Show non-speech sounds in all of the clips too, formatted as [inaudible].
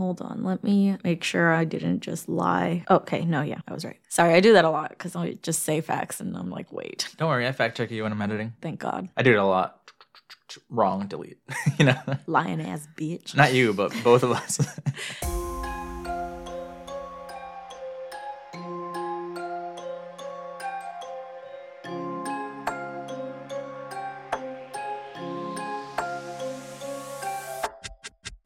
hold on. Let me make sure I didn't just lie. Okay, no, yeah, I was right. Sorry, I do that a lot because I just say facts and I'm like, wait, Don't worry, I fact check you when I'm editing. thank God. I do it a lot. Wrong, delete. [laughs] you know, Lying ass bitch. not you, but both of us. [laughs]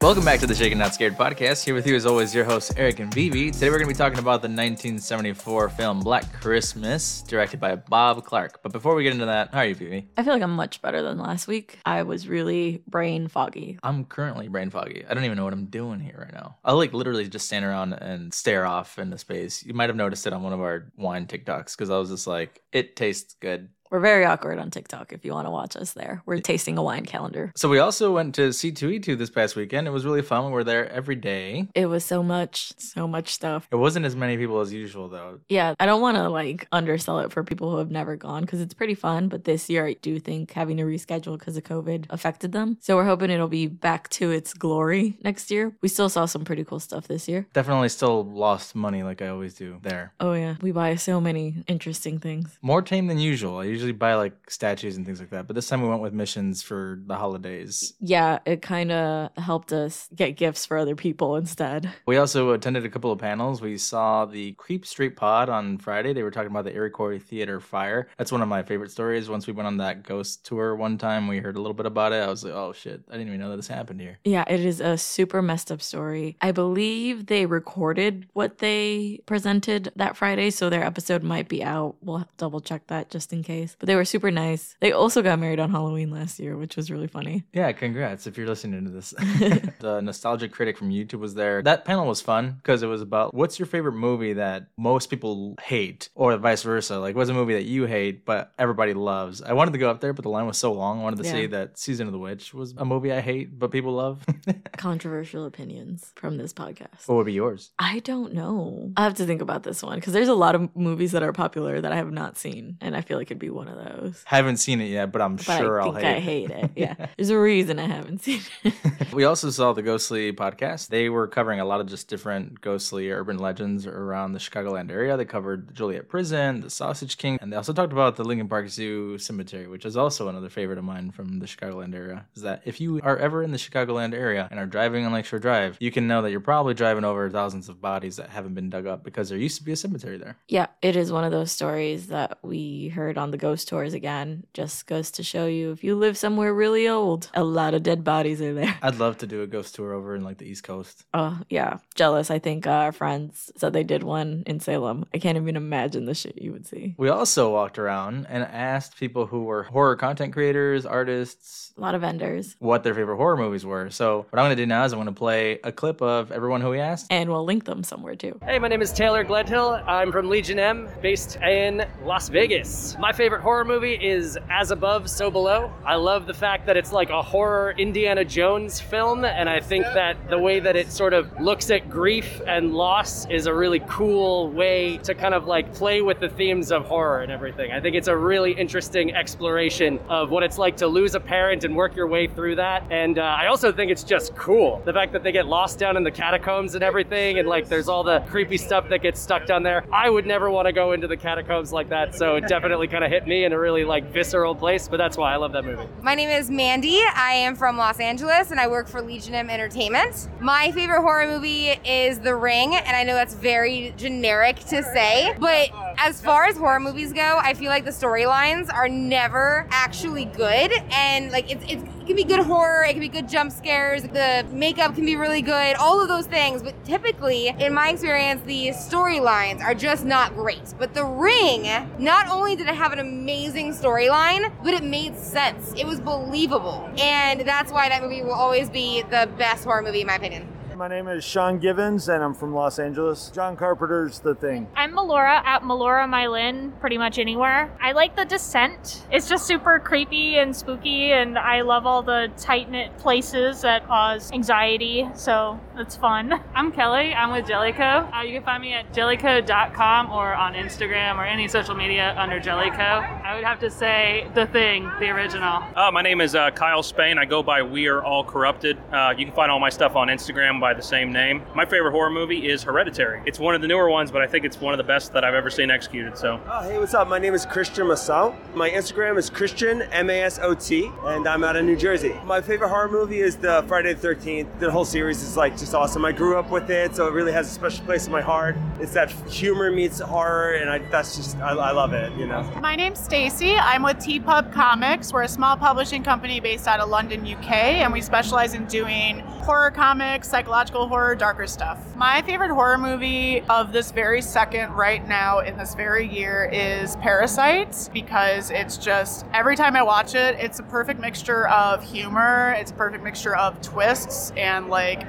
Welcome back to the Shaken Not Scared podcast. Here with you, as always, your hosts, Eric and Vivi. Today, we're going to be talking about the 1974 film Black Christmas, directed by Bob Clark. But before we get into that, how are you, Vivi? I feel like I'm much better than last week. I was really brain foggy. I'm currently brain foggy. I don't even know what I'm doing here right now. I like literally just stand around and stare off into space. You might have noticed it on one of our wine TikToks because I was just like, it tastes good. We're very awkward on TikTok if you want to watch us there. We're tasting a wine calendar. So we also went to C2E2 this past weekend. It was really fun. We were there every day. It was so much, so much stuff. It wasn't as many people as usual though. Yeah, I don't want to like undersell it for people who have never gone because it's pretty fun. But this year, I do think having to reschedule because of COVID affected them. So we're hoping it'll be back to its glory next year. We still saw some pretty cool stuff this year. Definitely still lost money like I always do there. Oh, yeah. We buy so many interesting things. More tame than usual. I usually buy like statues and things like that. But this time we went with missions for the holidays. Yeah, it kind of helped us get gifts for other people instead. We also attended a couple of panels. We saw the Creep Street Pod on Friday. They were talking about the Iroquois Theater fire. That's one of my favorite stories. Once we went on that ghost tour one time, we heard a little bit about it. I was like, oh shit, I didn't even know that this happened here. Yeah, it is a super messed up story. I believe they recorded what they presented that Friday, so their episode might be out. We'll double check that just in case. But they were super nice. They also got married on Halloween last year, which was really funny. Yeah, congrats if you're listening to this. [laughs] [laughs] the Nostalgia Critic from YouTube was there. That panel was fun because it was about what's your favorite movie that most people hate, or vice versa. Like, what's a movie that you hate but everybody loves? I wanted to go up there, but the line was so long. I wanted to Yeah. say that Season of the Witch was a movie I hate but people love. [laughs] Controversial opinions from this podcast. what would be yours? I don't know. I have to think about this one because there's a lot of movies that are popular that I have not seen, and I feel like it'd be one of those. Haven't seen it yet, but I'm But sure I will think hate I it. hate it. Yeah. [laughs] There's a reason I haven't seen it. [laughs] We also saw the Ghostly podcast. They were covering a lot of just different ghostly urban legends around the Chicagoland area. They covered the Joliet Prison, the Sausage King, and they also talked about the Lincoln Park Zoo Cemetery, which is also another favorite of mine from the Chicagoland area. Is that if you are ever in the Chicagoland area and are driving on Lakeshore Drive, you can know that you're probably driving over thousands of bodies that haven't been dug up because there used to be a cemetery there. yeah, it is one of those stories that we heard on the ghost tours again. Just goes to show you if you live somewhere really old, a lot of dead bodies are there. I'd love to do a ghost tour over in like the East Coast. Oh, yeah. Jealous. I think uh, our friends said they did one in Salem. I can't even imagine the shit you would see. We also walked around and asked people who were horror content creators, artists, A lot of vendors. what their favorite horror movies were. So what I'm gonna do now is I'm gonna play a clip of everyone who we asked. And we'll link them somewhere too. Hey, my name is Taylor Gledhill. I'm from Legion M, based in Las Vegas. My favorite horror movie is As Above, So Below. I love the fact that it's like a horror Indiana Jones film, and I think that the way that it sort of looks at grief and loss is a really cool way to kind of like play with the themes of horror and everything. I think it's a really interesting exploration of what it's like to lose a parent and work your way through that. And uh, I also think it's just cool. The fact that they get lost down in the catacombs and everything, and like there's all the creepy stuff that gets stuck down there. I would never want to go into the catacombs like that, so it definitely kind of hit me in a really like visceral place, but that's why I love that movie. My name is Mandy. I am from Los Angeles and I work for Legion Entertainment. My favorite horror movie is The Ring, and I know that's very generic to say, but as far as horror movies go, I feel like the storylines are never actually good, and like it's, it's it can be good horror, it can be good jump scares, the makeup can be really good, all of those things, but typically, in my experience, the storylines are just not great. But The Ring, not only did it have an amazing storyline, but it made sense. It was believable. And that's why that movie will always be the best horror movie, in my opinion. My name is Sean Givens, and I'm from Los Angeles. John Carpenter's The Thing. I'm Melora at Melora Mylin, pretty much anywhere. I like The Descent. It's just super creepy and spooky, and I love all the tight knit places that cause anxiety. So It's fun. I'm Kelly. I'm with Jellico. Uh, you can find me at jellico.com or on Instagram or any social media under Jellico. I would have to say The Thing, the original. Uh, my name is uh, Kyle Spain. I go by We Are All Corrupted. Uh, you can find all my stuff on Instagram by the same name. My favorite horror movie is Hereditary. It's one of the newer ones, but I think it's one of the best that I've ever seen executed. So, Oh, hey, what's up? My name is Christian Masot. My Instagram is Christian M A S O T, and I'm out of New Jersey. My favorite horror movie is the Friday the 13th. The whole series is like just awesome. I grew up with it, so it really has a special place in my heart. It's that humor meets horror, and I, that's just I, I love it. You know. My name's Stacy. I'm with T-Pub Comics. We're a small publishing company based out of London, UK, and we specialize in doing horror comics, psychological horror, darker stuff. My favorite horror movie of this very second, right now, in this very year, is Parasites because it's just every time I watch it, it's a perfect mixture of humor, it's a perfect mixture of twists and like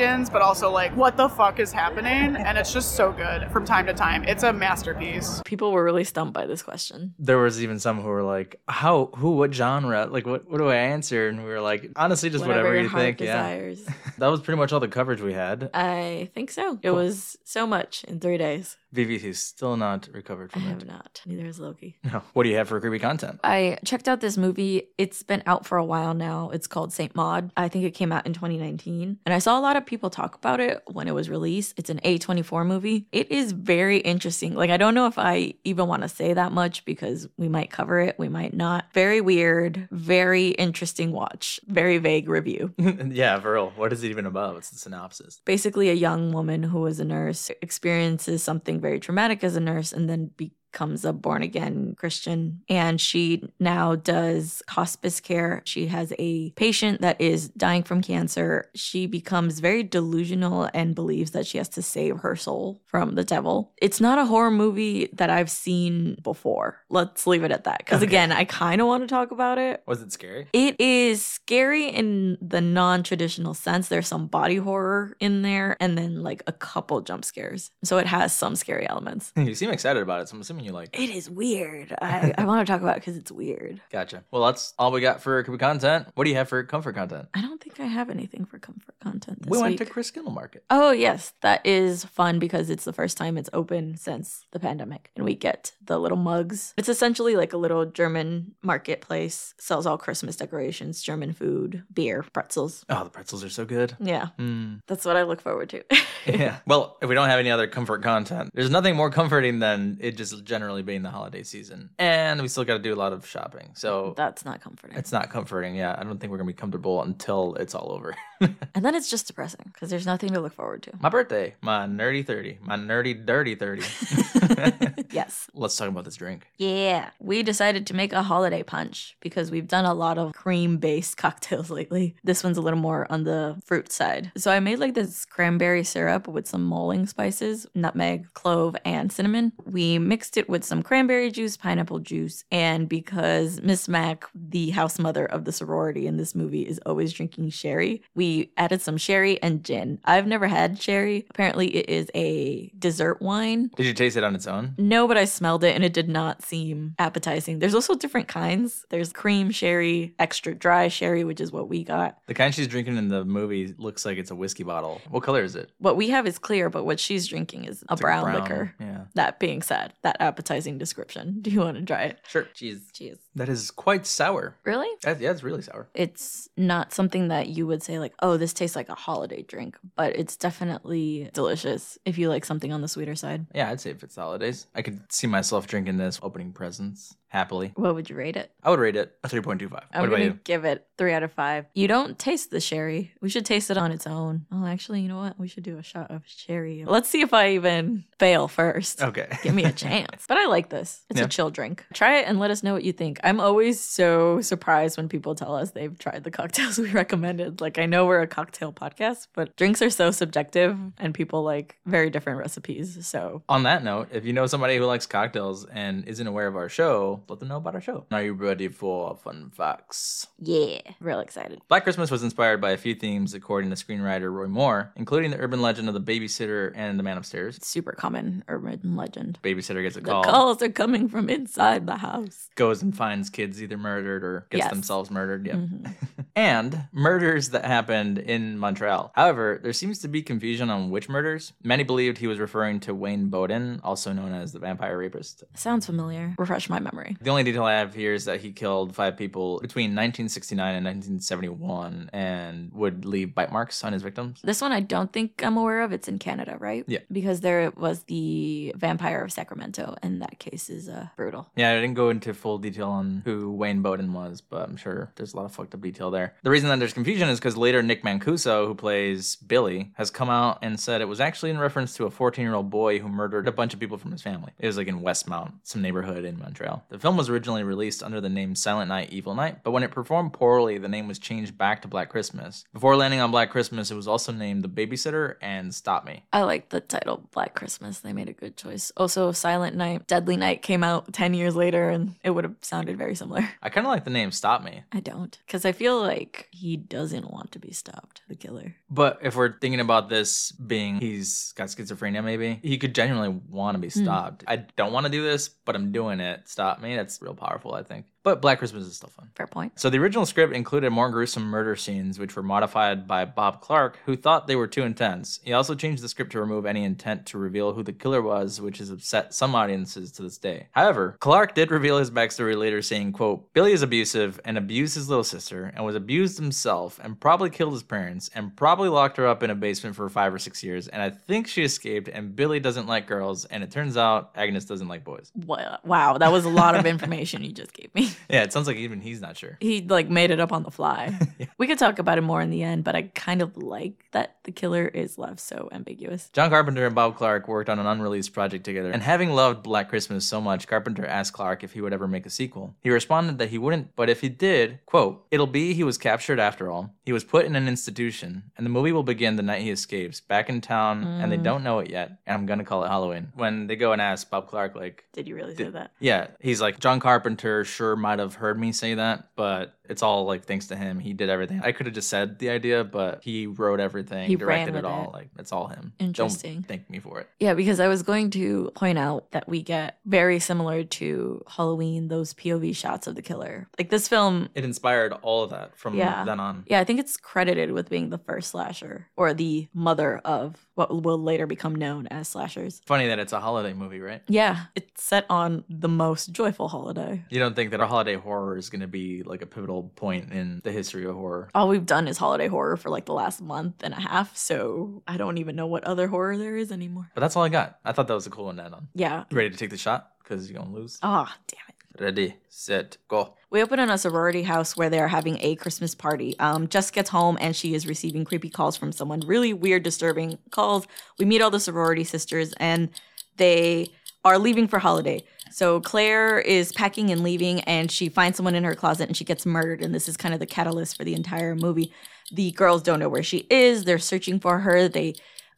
emotions, but also like what the fuck is happening, and it's just so good from time to time. It's a masterpiece. People were really stumped by this question. There was even some who were like, "How? Who? What genre? Like, what? What do I answer?" And we were like, "Honestly, just whatever, your you heart think." Yeah, [laughs] that was pretty much all the coverage we had. I think so. It was so much in three days. Vivi's still not recovered from it. I from have not. Neither is Loki. [laughs] No. What do you have for creepy content? I checked out this movie. It's been out for a while now. It's called Saint Maud. I think it came out in 2019. And I saw a lot of people talk about it when it was released. It's an A24 movie. It is very interesting. Like, I don't know if I even want to say that much because we might cover it, we might not. Very weird, very interesting watch, very vague review. [laughs] yeah, for real. What is it even about? What's the synopsis? Basically, a young woman who is a nurse experiences something very traumatic as a nurse and then becomes a born again Christian. And she now does hospice care. She has a patient that is dying from cancer. She becomes very delusional and believes that she has to save her soul from the devil. It's not a horror movie that I've seen before. Let's leave it at that. Because Okay. again, I kind of want to talk about it. Was it scary? It is scary in the non traditional sense. There's some body horror in there and then like a couple jump scares. So it has some scary elements. [laughs] you seem excited about it, so I'm assuming you like it. Is weird. I, [laughs] I want to talk about it because it's weird. Gotcha. Well, that's all we got for content. What do you have for comfort content? I don't think I have anything for comfort content this we went week. to Christkindlmarket. Oh, yes. That is fun because it's the first time it's open since the pandemic. And we get the little mugs. It's essentially like a little German marketplace, sells all Christmas decorations, German food, beer, pretzels. Oh, the pretzels are so good. Yeah, Mm. that's what I look forward to. [laughs] yeah. Well, if we don't have any other comfort content, there's nothing more comforting than it just generally being the holiday season. And we still got to do a lot of shopping. So That's not comforting. it's not comforting. Yeah. I don't think we're going to be comfortable until it's all over. [laughs] and then it's just depressing because there's nothing to look forward to. my birthday, my nerdy 30, my nerdy dirty 30. [laughs] Yes. Let's talk about this drink. Yeah. We decided to make a holiday punch because we've done a lot of cream based [laughs] cocktails lately. This one's a little more on the fruit side. So I made like this cranberry syrup with some mulling spices, nutmeg, clove, and cinnamon. We mixed it with some cranberry juice, pineapple juice, and because Miss Mac, the house mother of the sorority in this movie, is always drinking sherry, we added some sherry and gin. I've never had sherry. Apparently, it is a dessert wine. Did you taste it on its own? No, but I smelled it and it did not seem appetizing. There's also different kinds. There's cream sherry, extra dry sherry, which is what we got. The kind she's drinking in the movie looks like it's a whiskey bottle. What color is it? What we have is clear, but what she's drinking is a It's like brown, liquor. Yeah. That being said, that appetizing description. [laughs] Do you want to try it? Sure. Cheese. Cheers. That is quite sour. Really? That- yeah, it's really sour. It's not something that you would say, like, oh, this tastes like a holiday drink, but it's definitely delicious if you like something on the sweeter side. Yeah, I'd say if it's holidays. I could see myself drinking this opening presents happily. What would you rate it? I would rate it a 3.25. I'm what about gonna give it three out of five. You don't taste the sherry. We should taste it on its own. Oh, actually, you know what? We should do a shot of sherry. Let's see if I even fail first. Okay. Give me a [laughs] chance. But I like this. It's Yeah. a chill drink. Try it and let us know what you think. I'm always so surprised when people tell us they've tried the cocktails [laughs] we recommended. Like, I know we're a cocktail podcast, but drinks are so subjective and people like very different recipes. So, On that note, if you know somebody who likes cocktails and isn't aware of our show, let them know about our show. Are you ready for fun facts? yeah, real excited. Black Christmas was inspired by a few themes, according to screenwriter Roy Moore, including the urban legend of the babysitter and the man upstairs. Super common urban legend. Babysitter gets a The call, calls are coming from inside the house. goes and finds kids either murdered or gets Yes. themselves murdered. Yep. Mhm. [laughs] and murders that happened in Montreal. However, there seems to be confusion on which murders. Many believed he was referring to Wayne Boden, also known as the vampire rapist. Sounds familiar. Refresh my memory. The only detail I have here is that he killed five people between 1969 and 1971 and would leave bite marks on his victims. This one I don't think I'm aware of. It's in Canada, right? Yeah. Because there was the Vampire of Sacramento, and that case is uh, brutal. Yeah, I didn't go into full detail on who Wayne Boden was, but I'm sure there's a lot of fucked up detail there. The reason that there's confusion is because later Nick Mancuso, who plays Billy, has come out and said it was actually in reference to a 14 year old boy who murdered a bunch of people from his family. It was like in Westmount, some neighborhood in Montreal. The film was originally released under the name Silent Night, Evil Night, but when it performed poorly, the name was changed back to Black Christmas. Before landing on Black Christmas, it was also named The Babysitter and Stop Me. I like the title Black Christmas. They made a good choice. Also, Silent Night, Deadly Night came out 10 years later, and it would have sounded very similar. I kind of like the name Stop Me. I don't. Because I feel like he doesn't want to be stopped, the killer. But if we're thinking about this being he's got schizophrenia, maybe he could genuinely want to be hmm. stopped. I don't want to do this, but I'm doing it. Stop me. That's real powerful, I think. But Black Christmas is still fun. Fair point. So the original script included more gruesome murder scenes, which were modified by Bob Clark, who thought they were too intense. He also changed the script to remove any intent to reveal who the killer was, which has upset some audiences to this day. However, Clark did reveal his backstory later, saying, quote, Billy is abusive and abused his little sister and was abused himself and probably killed his parents and probably locked her up in a basement for five or six years. And I think she escaped and Billy doesn't like girls. And it turns out Agnes doesn't like boys. Wa- Wow, that was a lot of [laughs] information you just gave me. [laughs] Yeah, it sounds like even he's not sure. He like made it up on the fly. [laughs] We could talk about it more in the end, but I kind of like that the killer is left so ambiguous. John Carpenter and Bob Clark worked on an unreleased project together, and having loved Black Christmas so much, Carpenter asked Clark if he would ever make a sequel. He responded that he wouldn't, but if he did, quote, it'll be he was captured after all. He was put in an institution, and the movie will begin the night he escapes, back in town, and they Mm. don't know it yet, and I'm gonna call it Halloween. When they go and ask Bob Clark, like, Did you really say that? yeah, he's like, John Carpenter sure might have heard me say that, but it's all like thanks to him. He did everything. I could have just said the idea, but he wrote everything, He directed it all. it. Like, it's all him. Interesting. Don't thank me for it. Yeah, because I was going to point out that we get very similar to Halloween, those POV shots of the killer. Like this film, It inspired all of that from Yeah. then on. yeah, I think it's credited with being the first slasher or the mother of what will later become known as slashers. Funny that it's a holiday movie, right? Yeah, it's set on the most joyful holiday. You don't think that a holiday horror is going to be like a pivotal point in the history of horror? All we've done is holiday horror for like the last month and a half, so I don't even know what other horror there is anymore. But that's all I got. I thought that was a cool one to end on. Yeah. You ready to take the shot? Because you're going to lose. Ah, damn it. Ready, set, go. We open in a sorority house where they are having a Christmas party. Um, Jess gets home and she is receiving creepy calls from someone. Really weird, disturbing calls. We meet all the sorority sisters and they are leaving for holiday. So Claire is packing and leaving and she finds someone in her closet and she gets murdered. And this is kind of the catalyst for the entire movie. The girls don't know where she is. They're searching for her. They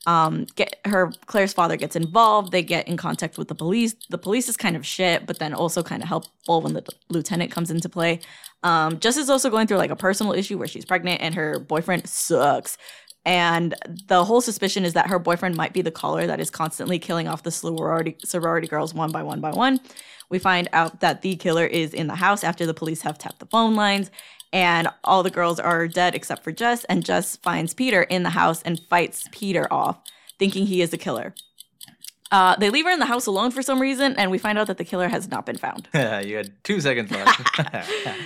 um get her claire's father gets involved they get in contact with the police the police is kind of shit but then also kind of helpful when the lieutenant comes into play um jess is also going through like a personal issue where she's pregnant and her boyfriend sucks and the whole suspicion is that her boyfriend might be the caller that is constantly killing off the sorority sorority girls one by one by one we find out that the killer is in the house after the police have tapped the phone lines and all the girls are dead except for Jess. And Jess finds Peter in the house and fights Peter off, thinking he is the killer. Uh, they leave her in the house alone for some reason, and we find out that the killer has not been found. [laughs] you had two seconds left. [laughs]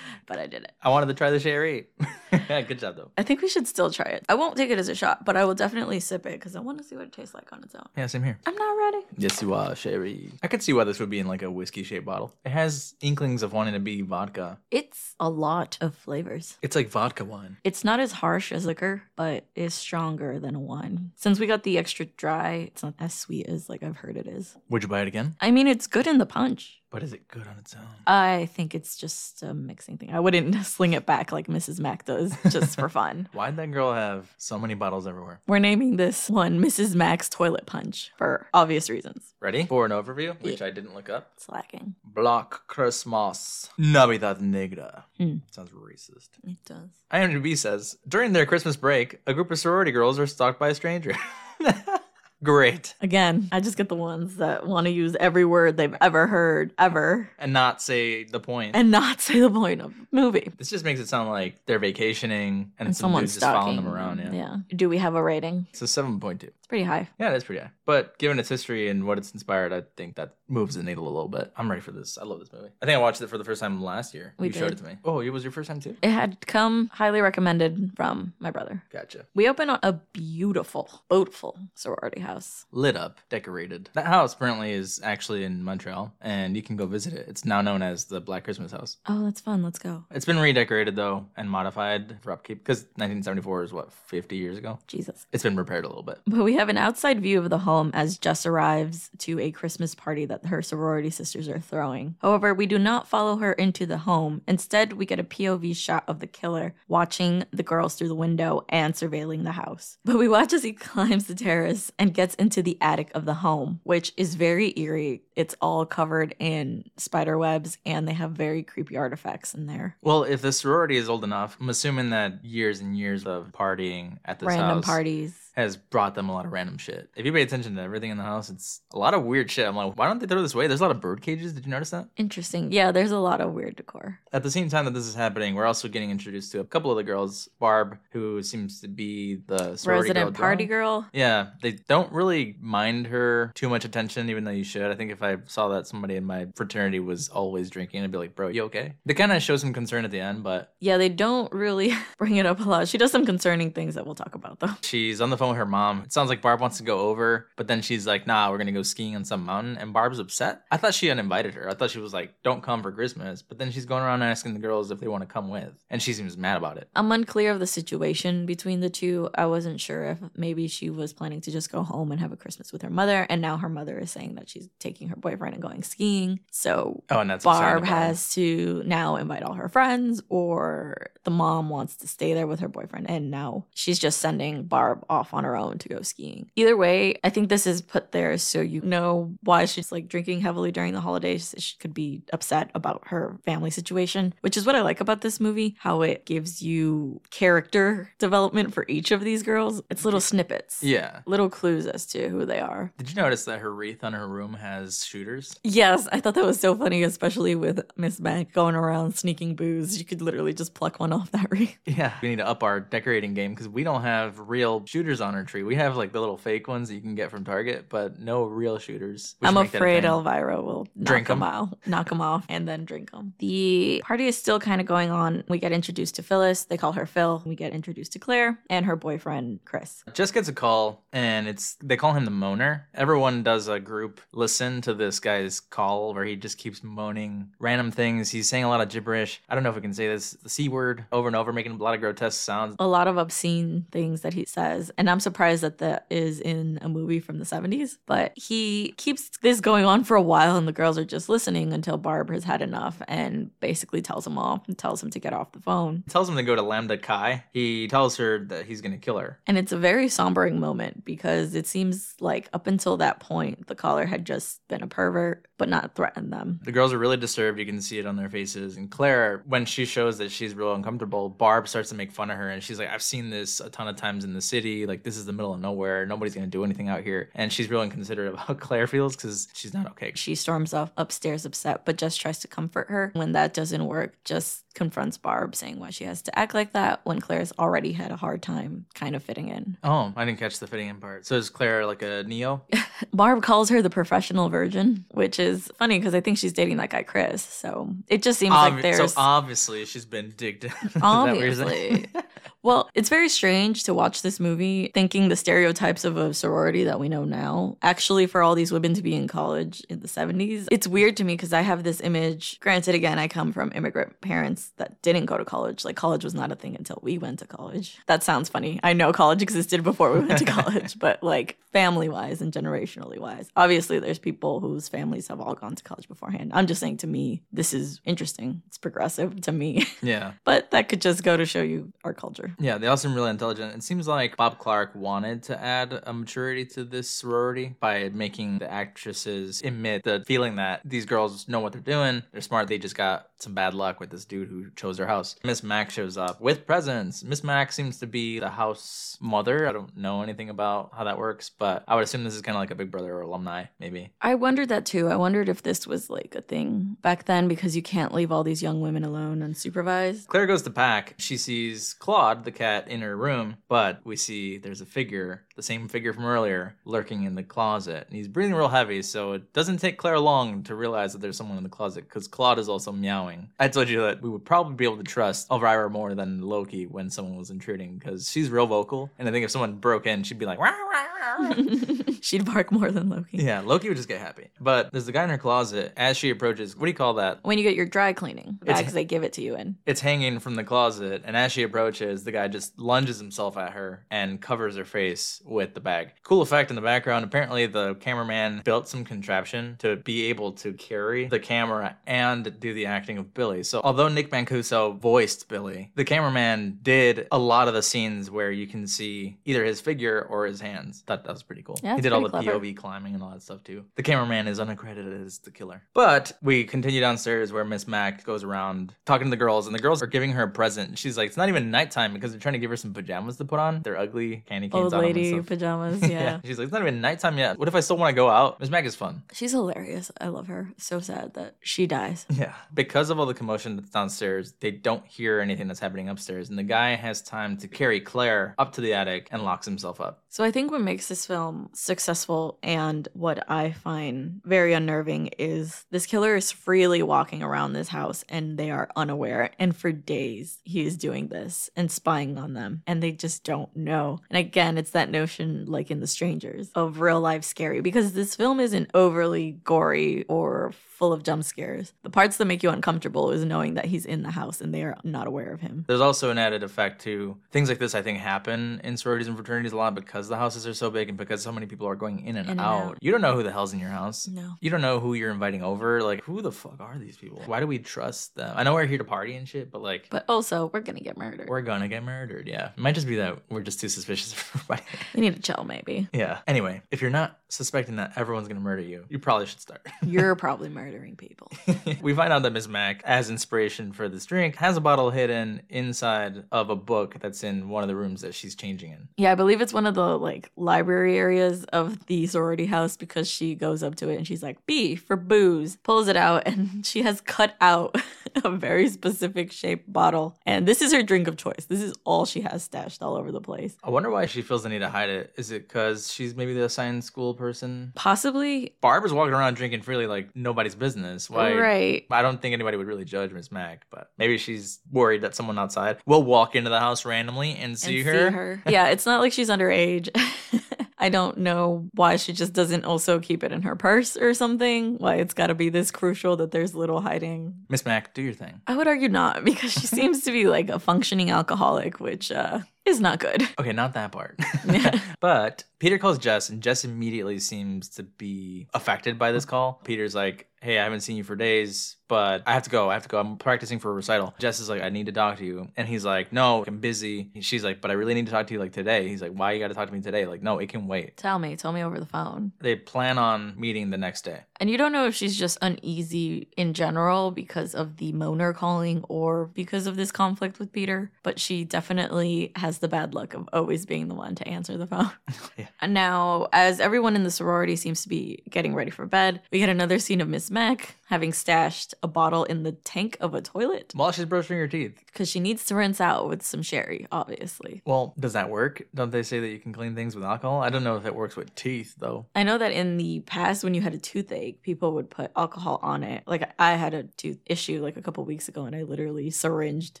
But I did it. I wanted to try the sherry. [laughs] [laughs] Good job, though. I think we should still try it. I won't take it as a shot, but I will definitely sip it because I want to see what it tastes like on its own. Yeah, same here. I'm not ready. Yes, you are, sherry. I could see why this would be in like a whiskey shaped bottle. It has inklings of wanting to be vodka. It's a lot of flavors. It's like vodka wine. It's not as harsh as liquor, but is stronger than a wine. Since we got the extra dry, it's not as sweet as like I've heard it is. Would you buy it again? I mean, it's good in the punch. But is it good on its own? I think it's just a mixing thing. I wouldn't [laughs] sling it back like Mrs. Mac does just for fun. [laughs] Why'd that girl have so many bottles everywhere? We're naming this one Mrs. Mac's Toilet Punch for obvious reasons. Ready for an overview, which I didn't look up? It's lacking. Black Christmas. Navidad Negra. Hmm. Sounds racist. It does. IMDb says during their Christmas break, a group of sorority girls are stalked by a stranger. [laughs] Great. Again, I just get the ones that want to use every word they've ever heard, ever, And not say the point. and not say the point of the movie. this just makes it sound like they're vacationing and, And some someone's just following them around. Yeah. Yeah. Do we have a rating? It's a 7.2. It's pretty high. Yeah, that's pretty high. But given its history and what it's inspired, I think that moves the needle a little bit. I'm ready for this. I love this movie. I think I watched it for the first time last year. We you showed it to me. Oh, it was your first time too? It had come highly recommended from my brother. Gotcha. We open on a beautiful, boatful sorority house. Lit up, decorated. That house apparently is actually in Montreal, and you can go visit it. It's now known as the Black Christmas House. Oh, that's fun. Let's go. It's been redecorated though and modified for upkeep because 1974 is what 50 years ago. Jesus. It's been repaired a little bit. But we have an outside view of the home as Jess arrives to a Christmas party that her sorority sisters are throwing. However, we do not follow her into the home. Instead, we get a POV shot of the killer watching the girls through the window and surveilling the house. [laughs] But we watch as he climbs the terrace and gets into the attic of the home, which is very eerie. It's all covered in spider webs and they have very creepy artifacts in there. Well, if the sorority is old enough, I'm assuming that years and years of partying at this Random house parties. Has brought them a lot of random shit. If you pay attention to everything in the house, it's a lot of weird shit. I'm like, why don't they throw this away? There's a lot of bird cages. Did you notice that? Interesting. Yeah, there's a lot of weird decor. At the same time that this is happening, we're also getting introduced to a couple of the girls. Barb, who seems to be the Resident girl party girl. Yeah, they don't really mind her too much attention, even though you should. I think if I saw that somebody in my fraternity was always drinking, I'd be like, bro, you okay? They kind of show some concern at the end, but Yeah, they don't really [laughs] bring it up a lot. She does some concerning things that we'll talk about though. she's on the phone with her mom. It sounds like Barb wants to go over, but then she's like, nah, we're going to go skiing on some mountain. And Barb's upset. I thought she uninvited her. I thought she was like, don't come for Christmas. But then she's going around asking the girls if they want to come with. And she seems mad about it. I'm unclear of the situation between the two. I wasn't sure if maybe she was planning to just go home and have a Christmas with her mother, and now her mother is saying that she's taking her boyfriend and going skiing. So Oh, and that's upsetting Barb to Barb. has to now invite all her friends, or the mom wants to stay there with her boyfriend, and now she's just sending Barb off on her own to go skiing. Either way, I think this is put there so you know why she's like drinking heavily during the holidays. She could be upset about her family situation, which is what I like about this movie how it gives you character development for each of these girls. It's little snippets, Yeah. little clues as to who they are. Did you notice that her wreath on her room has shooters? Yes, I thought that was so funny, especially with Miss Mac going around sneaking booze. You could literally just pluck one off that [laughs] wreath. Yeah. We need to up our decorating game because we don't have real shooters on our tree. We have like the little fake ones that you can get from Target, but no real shooters. We I'm should make that a afraid. Elvira will knock Drink them 'em. out, knock them off, and then drink them. The party is still kind of going on. We get introduced to Phyllis. They call her Phil. We get introduced to Claire and her boyfriend Chris. Jess gets a call and it's they call him the moaner. Everyone does a group listen to this guy's call where he just keeps moaning random things. He's saying a lot of gibberish. I don't know if we can say this the C word over and over, making a lot of grotesque sounds. A lot of obscene things that he says, and I'm surprised that that is in a movie from the 70s. But he keeps this going on for a while, and the girls are just listening until Barb has had enough and basically tells him off and tells him to get off the phone. Tells him to go to Lambda Chi. He tells her that he's gonna kill her. And it's a very sombering moment because it seems like up until that point, the caller had just been a pervert, but not threatened them. The girls are really disturbed. You can see it on their faces. And Claire, when she shows that she's real uncomfortable, Barb starts to make fun of her. And she's like, I've seen this a ton of times in the city. Like, this is the middle of nowhere. Nobody's to do anything out here. And she's real inconsiderate [laughs] how Claire feels because she's not okay. She storms off upstairs upset, but just tries to comfort her. When that doesn't work, just confronts Barb, saying why she has to act like that when Claire's already had a hard time kind of fitting in. Oh, I didn't catch the fitting in part. So is Claire like a Neo? [laughs] Barb calls her the professional virgin, which is funny because I think she's dating that guy Chris. So it just seems like there's so obviously she's been digged. in. [laughs] Is that what you're saying? Obviously. [laughs] well, it's very strange to watch this movie thinking the stereotypes of a sorority that we know now, actually, for all these women to be in college in the 70s. It's weird to me because I have this image. Granted, again, I come from immigrant parents that didn't go to college. Like, college was not a thing until we went to college. That sounds funny. I know college existed before we went to [laughs] college, but like family wise and generationally wise, obviously, there's people whose families have all gone to college beforehand. I'm just saying to me, this is interesting. It's progressive to me. [laughs] yeah. But that could just go to show you our culture. Yeah, they all seem really intelligent. It seems like Bob Clark wanted to add a maturity to this sorority by making the actresses emit the feeling that these girls know what they're doing. They're smart. They just got some bad luck with this dude who chose their house. Miss Mac shows up with presents. Miss Mac seems to be the house mother. I don't know anything about how that works, but I would assume this is kind of like a Big Brother or alumni, maybe. I wondered that too. I wondered if this was like a thing back then because you can't leave all these young women alone unsupervised. Claire goes to pack. She sees Claude, the cat, in her room, but we see there's a figure, the same figure from earlier, lurking in the closet. And he's breathing real heavy, so it doesn't take Claire long to realize that there's someone in the closet because Claude is also meowing. I told you that we would probably be able to trust Elvira more than Loki when someone was intruding because she's real vocal. And I think if someone broke in, she'd be like, "Wah, wah, wah." [laughs] She'd bark more than Loki. yeah, Loki would just get happy. But there's the guy in her closet. As she approaches, what do you call that? When you get your dry cleaning It's- bags, they give it to you in. It's hanging from the closet, and as she approaches, the guy just lunges himself at her and covers her face with the bag. Cool effect in the background. Apparently, the cameraman built some contraption to be able to carry the camera and do the acting of Billy. So, although Nick Mancuso voiced Billy, the cameraman did a lot of the scenes where you can see either his figure or his hands. Thought that was pretty cool. Yeah, he did all the clever. POV climbing and all that stuff too. The cameraman is unaccredited as the killer. But we continue downstairs where Miss Mac goes around talking to the girls, and the girls are giving her a present. She's like, it's not even nighttime because they're trying to give her some pajamas to put on. They're ugly candy canes Old on 'em and lady pajamas. [laughs] Yeah. She's like, it's not even nighttime yet. What if I still want to go out? Miss Mac is fun. She's hilarious. I love her. So sad that she dies. [laughs] Yeah. Because of all the commotion that's downstairs, they don't hear anything that's happening upstairs. And the guy has time to carry Claire up to the attic and locks himself up. So I think what makes this film successful and what I find very unnerving is this killer is freely walking around this house and they are unaware. And for days he is doing this and spying on them and they just don't know. And again, it's that notion like in The Strangers of real life scary because this film isn't overly gory or full of jump scares. The parts that make you uncomfortable is knowing that he's in the house and they are not aware of him. There's also an added effect to things like this, I think, happen in sororities and fraternities a lot because the houses are so big and because so many people are going in and, In and out. out. You don't know who the hell's in your house. No. You don't know who you're inviting over. Like, who the fuck are these people? Why do we trust them? I know we're here to party and shit, but like, But also, we're gonna get murdered. we're gonna get murdered. Yeah. It might just be that we're just too suspicious [laughs] of everybody. we need to chill, maybe. yeah. Anyway, if you're not suspecting that everyone's gonna murder you, you probably should start. [laughs] You're probably murdering people. [laughs] we find out that Miss Mac, as inspiration for this drink, has a bottle hidden inside of a book that's in one of the rooms that she's changing in. Yeah, I believe it's one of the like library areas of the sorority house because she goes up to it and she's like, B for booze, pulls it out, and [laughs] she has cut out [laughs] a very specific shaped bottle. And this is her drink of choice. This is all she has stashed all over the place. I wonder why she feels the need to hide it. Is it because she's maybe the assigned school person? Possibly, Barbara's walking around drinking freely like nobody's business. Why? right. I don't think anybody would really judge Miss Mac, but maybe she's worried that someone outside will walk into the house randomly and see, and her. yeah, it's not like she's underage. [laughs] I don't know why she just doesn't also keep it in her purse or something. Why it's got to be this crucial that there's little hiding. Miss Mac, do your thing. I would argue not [laughs] because she seems to be like a functioning alcoholic, which uh, is not good. [laughs] Okay, not that part. [laughs] but Peter calls Jess, and Jess immediately seems to be affected by this call. Peter's like, Hey, I haven't seen you for days, but I have to go. I have to go. I'm practicing for a recital. Jess is like, I need to talk to you. And he's like, No, I'm busy. She's like, But I really need to talk to you like today. He's like, Why you got to talk to me today? Like, no, it can wait. Tell me, tell me over the phone. They plan on meeting the next day. And you don't know if she's just uneasy in general because of the moaner calling or because of this conflict with Peter, but she definitely has the bad luck of always being the one to answer the phone. [laughs] Yeah. And now, as everyone in the sorority seems to be getting ready for bed, we get another scene of Miss Mac having stashed a bottle in the tank of a toilet While she's brushing her teeth. because she needs to rinse out with some sherry, obviously. Well, does that work? Don't they say that you can clean things with alcohol? I don't know if it works with teeth, though. I know that in the past, when you had a toothache, people would put alcohol on it. Like I had a tooth issue like a couple weeks ago, and I literally syringed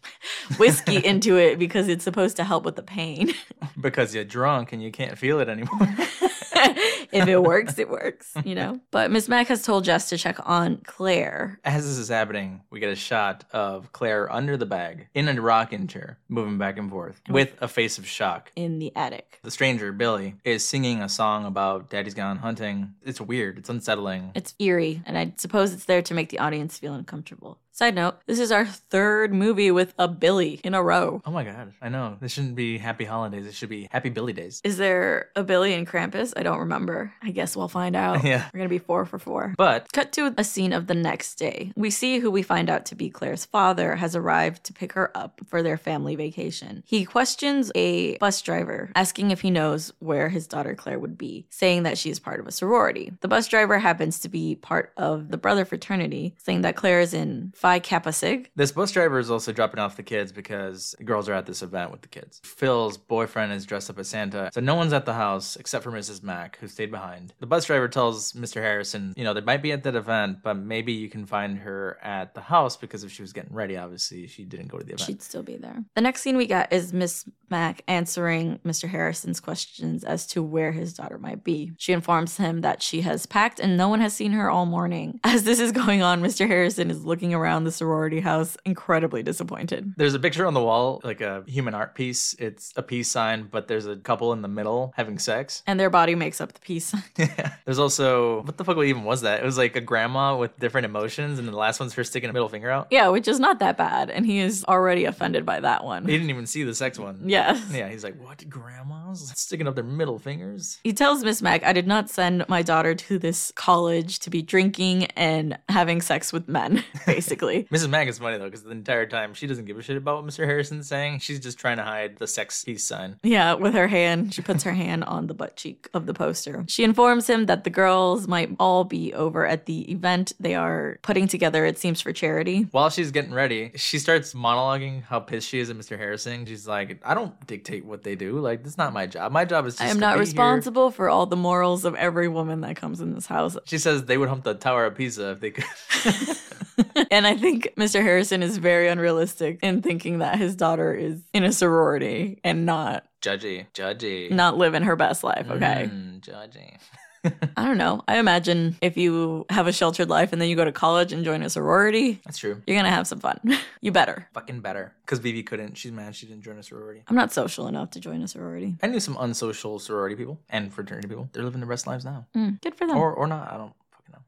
[laughs] whiskey [laughs] into it because it's supposed to help with the pain. Because you're drunk and you can't feel it anymore. [laughs] if it works, it [laughs] works, you know. But Miss Mac has told Jess to check on Claire. As this is happening, we get a shot of Claire under the bag in a rocking chair, moving back and forth oh. with a face of shock. In the attic. The stranger, Billy, is singing a song about Daddy's gone hunting. It's weird. It's unsettling. It's eerie, and I suppose it's there to make the audience feel uncomfortable. Side note, this is our third movie with a Billy in a row. Oh my god, I know. This shouldn't be Happy Holidays. It should be Happy Billy Days. Is there a Billy in Krampus? I don't remember. I guess we'll find out. [laughs] Yeah. We're going to be four for four. But Cut to a scene of the next day. We see who we find out to be Claire's father has arrived to pick her up for their family vacation. He questions a bus driver, asking if he knows where his daughter Claire would be, saying that she is part of a sorority. The bus driver happens to be part of the brother fraternity, saying that Claire is in Phi Kappa Sig. this bus driver is also dropping off the kids because the girls are at this event with the kids. Phil's boyfriend is dressed up as Santa, so no one's at the house except for Mrs. Mack, who stayed behind. The bus driver tells Mr. Harrison, you know, they might be at that event, but maybe you can find her at the house because if she was getting ready, obviously she didn't go to the event. She'd still be there. The next scene we got is Miss Mack answering Mr. Harrison's questions as to where his daughter might be. She informs him that she has packed and no one has seen her all morning. [laughs] As this is going on, Mr. Harrison is looking around the sorority house, incredibly disappointed. There's a picture on the wall, like a human art piece. It's a peace sign, but there's a couple in the middle having sex. [laughs] And their body makes up the piece. Yeah. [laughs] There's also what the fuck even was that? It was like a grandma with different emotions, and the last one's her sticking a middle finger out. yeah, which is not that bad. And he is already offended by that one. He didn't even see the sex one. Yes. Yeah, he's like, what grandmas sticking up their middle fingers? He tells Miss Mac, I did not send my daughter to this college to be drinking and having sex with men, [laughs] basically. Mrs. Mac is funny though, because the entire time she doesn't give a shit about what Mr. Harrison's saying. She's just trying to hide the sex peace sign. Yeah, with her hand, she puts her hand on the butt cheek of the poster. She informs him that the girls might all be over at the event they are putting together, it seems, for charity. While she's getting ready, she starts monologuing how pissed she is at Mr. Harrison. She's like, I don't dictate what they do. Like, is not my job. My job is just I am to not be here." responsible for all the morals of every woman that comes in this house. She says they would hump the Tower of Pisa if they could. [laughs] [laughs] [laughs] and I think Mr. Harrison is very unrealistic in thinking that his daughter is in a sorority and not judgy, judgy. not living her best life, okay? Mm, judgy. [laughs] I don't know. I imagine if you have a sheltered life and then you go to college and join a sorority, That's true. you're going to have some fun. [laughs] you better. Fucking better. Because Vivi couldn't. She's mad she didn't join a sorority. I'm not social enough to join a sorority. I knew some unsocial sorority people and fraternity people. They're living their best lives now. Mm, good for them. Or or not. I don't know.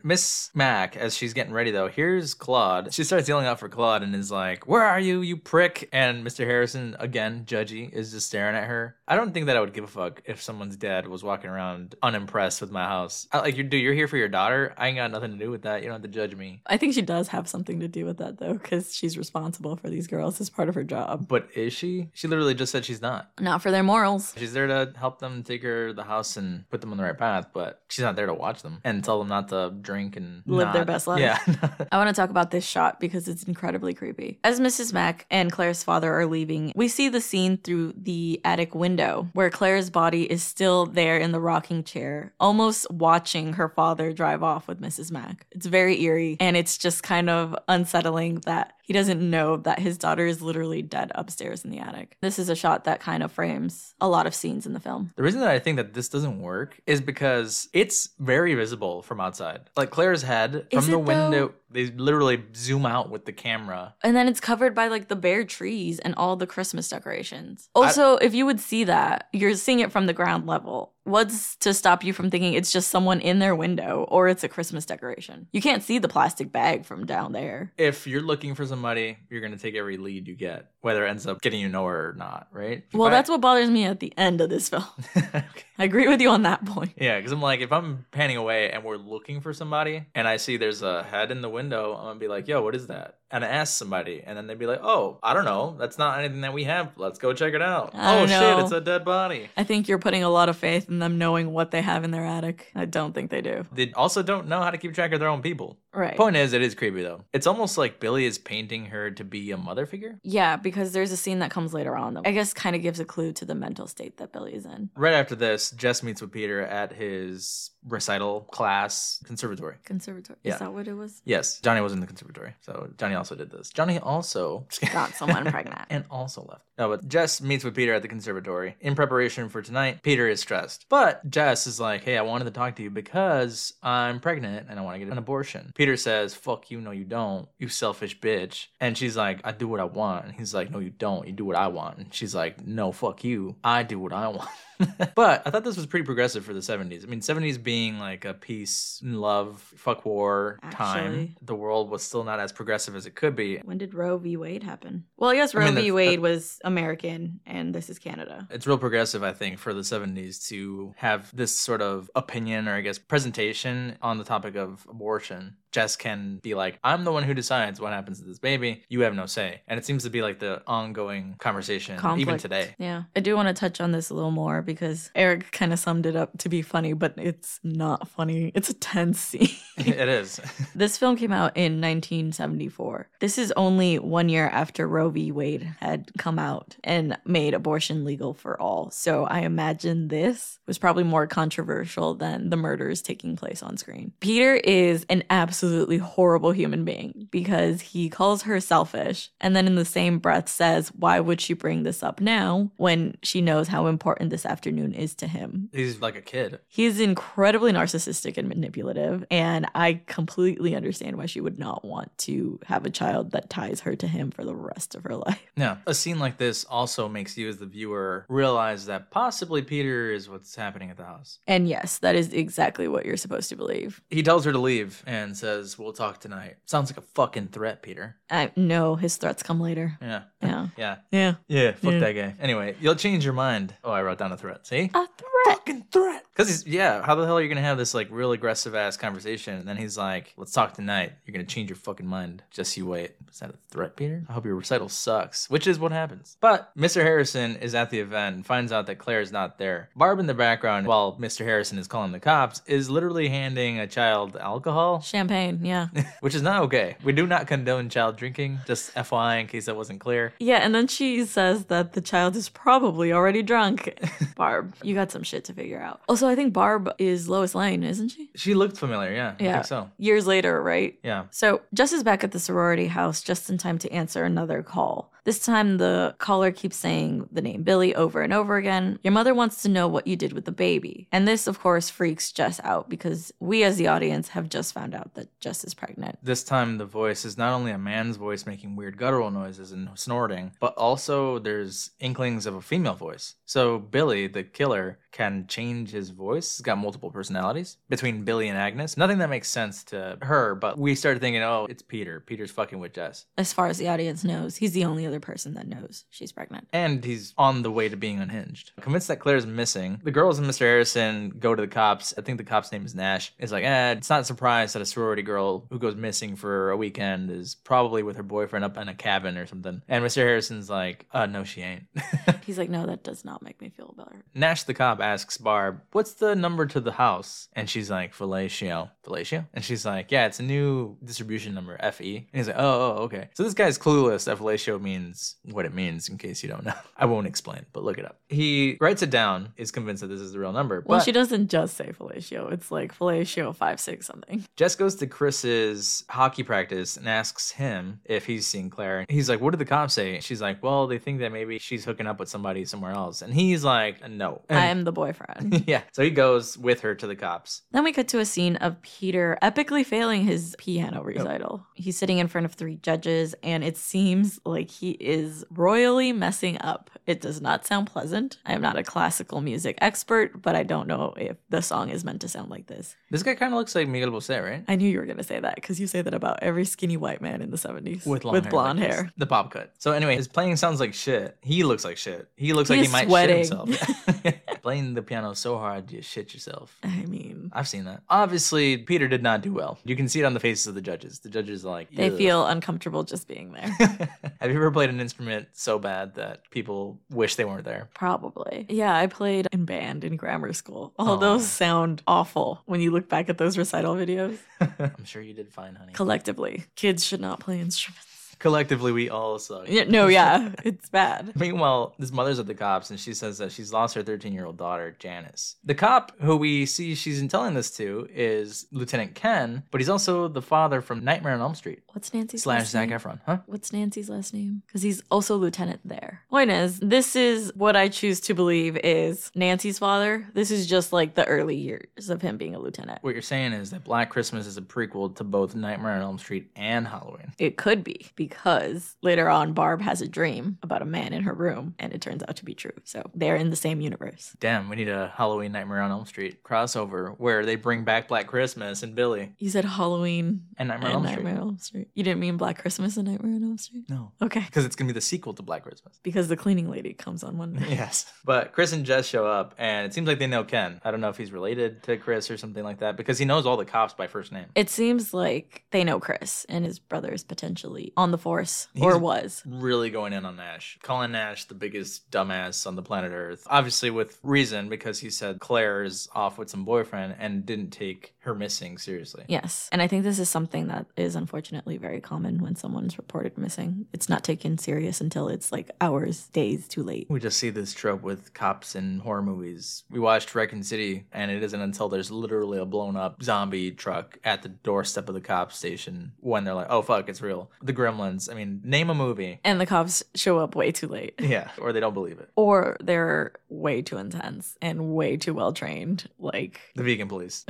Miss Mac, as she's getting ready though, here's Claude. She starts yelling out for Claude and is like, Where are you, you prick? And Mr. Harrison, again, judgy, is just staring at her. I don't think that I would give a fuck if someone's dad was walking around unimpressed with my house. I, like, you dude, you're here for your daughter. I ain't got nothing to do with that. You don't have to judge me. I think she does have something to do with that though, because she's responsible for these girls as part of her job. But is she? She literally just said she's not. Not for their morals. She's there to help them take her the house and put them on the right path, but she's not there to watch them and tell them not to drink and Live their best life. [laughs] Yeah. [laughs] I want to talk about this shot because it's incredibly creepy. As Mrs. Mack and Claire's father are leaving, we see the scene through the attic window where Claire's body is still there in the rocking chair, almost watching her father drive off with Mrs. Mack. It's very eerie and it's just kind of unsettling that he doesn't know that his daughter is literally dead upstairs in the attic. This is a shot that kind of frames a lot of scenes in the film. The reason that I think that this doesn't work is because it's very visible from outside. Like Claire's head Is from the it, though? window, they literally zoom out with the camera. And then it's covered by like the bare trees and all the Christmas decorations. Also, if you would see that, you're seeing it from the ground level. What's to stop you from thinking it's just someone in their window or it's a Christmas decoration? You can't see the plastic bag from down there. If you're looking for somebody, you're gonna take every lead you get, whether it ends up getting you nowhere or not, right? Well, that's what bothers me at the end of this film. [laughs] I agree with you on that point. Yeah, because I'm like, if I'm panning away and we're looking for somebody and I see there's a head in the window, I'm gonna be like, yo, what is that? And ask somebody, and then they'd be like, oh, I don't know. That's not anything that we have. Let's go check it out. Oh, don't shit, it's a dead body. I think you're putting a lot of faith in them knowing what they have in their attic. I don't think they do. They also don't know how to keep track of their own people. Right. Point is, it is creepy though. It's almost like Billy is painting her to be a mother figure. Yeah, because there's a scene that comes later on that I guess kind of gives a clue to the mental state that Billy is in. Right after this, Jess meets with Peter at his recital class conservatory. Conservatory. Yeah. Is that what it was? Yes, Johnny was in the conservatory, so Johnny also did this. Johnny also [laughs] Got someone pregnant. and also left. No, but Jess meets with Peter at the conservatory in preparation for tonight. Peter is stressed, but Jess is like, "Hey, I wanted to talk to you because I'm pregnant and I want to get an abortion." Peter says, "Fuck you, no, you don't, you selfish bitch." And she's like, "I do what I want," and he's like, "No, you don't, you do what I want." And she's like, "No, fuck you, I do what I want." [laughs] [laughs] but I thought this was pretty progressive for the 70s. I mean, 70s being like a peace, and love, fuck war time. The world was still not as progressive as it could be. When did Roe v. Wade happen? Well, yes, I Roe mean, v. that's- Wade was American, and this is Canada. It's real progressive, I think, for the 70s to have this sort of opinion or I guess presentation on the topic of abortion. Jess can be like, I'm the one who decides what happens to this baby. You have no say. And it seems to be like the ongoing conversation, even today. Yeah. I do want to touch on this a little more because Eric kind of summed it up to be funny, but it's not funny. It's a tense [laughs] scene. [laughs] it is. [laughs] This film came out in 1974. This is only one year after Roe v. Wade had come out and made abortion legal for all. So I imagine this was probably more controversial than the murders taking place on screen. Peter is an absolutely horrible human being because he calls her selfish and then in the same breath says, Why would she bring this up now when she knows how important this afternoon is to him? He's like a kid. He's incredibly narcissistic and manipulative, and I completely understand why she would not want to have a child that ties her to him for the rest of her life. Now, A scene like this also makes you, as the viewer, realize that possibly Peter is what's happening at the house. And yes, that is exactly what you're supposed to believe. He tells her to leave and says, We'll talk tonight. Sounds like a fucking threat, Peter. I know his threats come later. Yeah. [laughs] Yeah. Yeah. Yeah. Yeah, fuck Yeah. that guy. Anyway, you'll change your mind. Oh, I wrote down a threat. See? A threat. Fucking threat. Because he's, yeah, how the hell are you going to have this, like, real aggressive ass conversation? And then he's like, let's talk tonight. You're going to change your fucking mind. Just you wait. Is that a threat, Peter? I hope your recital sucks, which is what happens. But Mr. Harrison is at the event and finds out that Claire is not there. Barb in the background, while Mr. Harrison is calling the cops, is literally handing a child alcohol, Champagne, yeah. [laughs] which is not okay. We do not condone child drinking, just FYI in case that wasn't clear. Yeah, and then she says that the child is probably already drunk. [laughs] Barb, you got some shit to figure out. Also, I think Barb is Lois Lane, isn't she? She looked familiar, yeah. I Yeah. think so. Years later, right? Yeah. So Jess is back at the sorority house just in time to answer another call. This time, the caller keeps saying the name Billy over and over again. Your mother wants to know what you did with the baby. And this, of course, freaks Jess out because we, as the audience, have just found out that Jess is pregnant. This time, the voice is not only a man's voice making weird guttural noises and snorting, but also there's inklings of a female voice. So, Billy, the killer, can change his voice. He's got multiple personalities between Billy and Agnes. Nothing that makes sense to her, but we started thinking, oh, it's Peter. Peter's fucking with Jess. As far as the audience knows, he's the only other person that knows she's pregnant. And he's on the way to being unhinged. Convinced that Claire's missing, the girls and Mr. Harrison go to the cops. I think the cop's name is Nash. It's like, eh, it's not a surprise that a sorority girl who goes missing for a weekend is probably with her boyfriend up in a cabin or something. And Mr. Harrison's like, uh, no, she ain't. [laughs] He's like, no, that does not make me feel better. Nash the cop asks Barb, what's the number to the house? And she's like, fellatio. Fellatio? And she's like, yeah, it's a new distribution number, FE. And he's like, oh, oh, okay. So this guy's clueless that fellatio means what it means in case you don't know. [laughs] I won't explain, but look it up. He writes it down, is convinced that this is the real number. Well, but she doesn't just say fellatio. It's like fellatio five six something. Jess goes to Chris's hockey practice and asks him if he's seen Claire. And he's like, what did the cops say? She's like, well, they think that maybe she's hooking up with somebody somewhere else. And he's like, no. I am the boyfriend. [laughs] yeah. So he goes with her to the cops. Then we cut to a scene of Peter epically failing his piano recital. He's sitting in front of three judges, and it seems like he is royally messing up. It does not sound pleasant. I am not a classical music expert, but I don't know if the song is meant to sound like this. This guy kind of looks like Miguel Bosé, right? I knew you were going to say that because you say that about every skinny white man in the 70s With, long with hair blonde like hair. The pop cut. So anyway, his playing sounds like shit. He looks like shit. He looks He like he might sweating. shit himself. [laughs] [laughs] playing the piano so hard you shit yourself. [laughs] I mean, I've seen that. Obviously, Peter did not do well. You can see it on the faces of the judges. The judges are like, they "Ugh." feel uncomfortable just being there. [laughs] Have you ever played an instrument so bad that people wish they weren't there? Probably. Yeah, I played in band in grammar school. All those sound awful when you look back at those recital videos. [laughs] I'm sure you did fine, honey. Collectively, kids should not play instruments. Collectively, we all suck. Yeah, no, yeah, [laughs] it's bad. Meanwhile, this mother's at the cops and she says that she's lost her 13 year old daughter, Janice. The cop who we see she's telling this to is Lieutenant Ken, but he's also the father from Nightmare on Elm Street What's Nancy's slash last Zac name? Efron, huh? What's Nancy's last name? Because he's also lieutenant there. Point is, this is what I choose to believe is Nancy's father. This is just like the early years of him being a lieutenant. What you're saying is that Black Christmas is a prequel to both Nightmare on Elm Street and Halloween. It could be because later on, Barb has a dream about a man in her room, and it turns out to be true. So they're in the same universe. Damn, we need a Halloween Nightmare on Elm Street crossover where they bring back Black Christmas and Billy You said Halloween and Nightmare and on Elm Street. Nightmare on Elm Street. You didn't mean Black Christmas and Nightmare on Elm Street? No, Okay. [laughs] because it's gonna be the sequel to Black Christmas. Because the cleaning lady comes on one day. Yes. But Chris and Jess show up, and it seems like they know Ken. I don't know if he's related to Chris or something like that because he knows all the cops by first name. It seems like they know Chris and his brother is potentially on the force or was. Really going in on Nash, calling Nash the biggest dumbass on the planet Earth. Obviously, with reason because he said Claire is off with some boyfriend and didn't take her missing seriously. Yes. And I think this is something that is unfortunately very common when someone's reported missing. It's not taken serious until it's like hours, days too late. We just see this trope with cops in horror movies. We watched Raccoon City, and it isn't until there's literally a blown up zombie truck at the doorstep of the cop station when they're like, oh, fuck, it's real. The Gremlins. I mean, name a movie. And the cops show up way too late. Yeah, or they don't believe it. [laughs] Or they're way too intense and way too well trained. Like, The vegan police.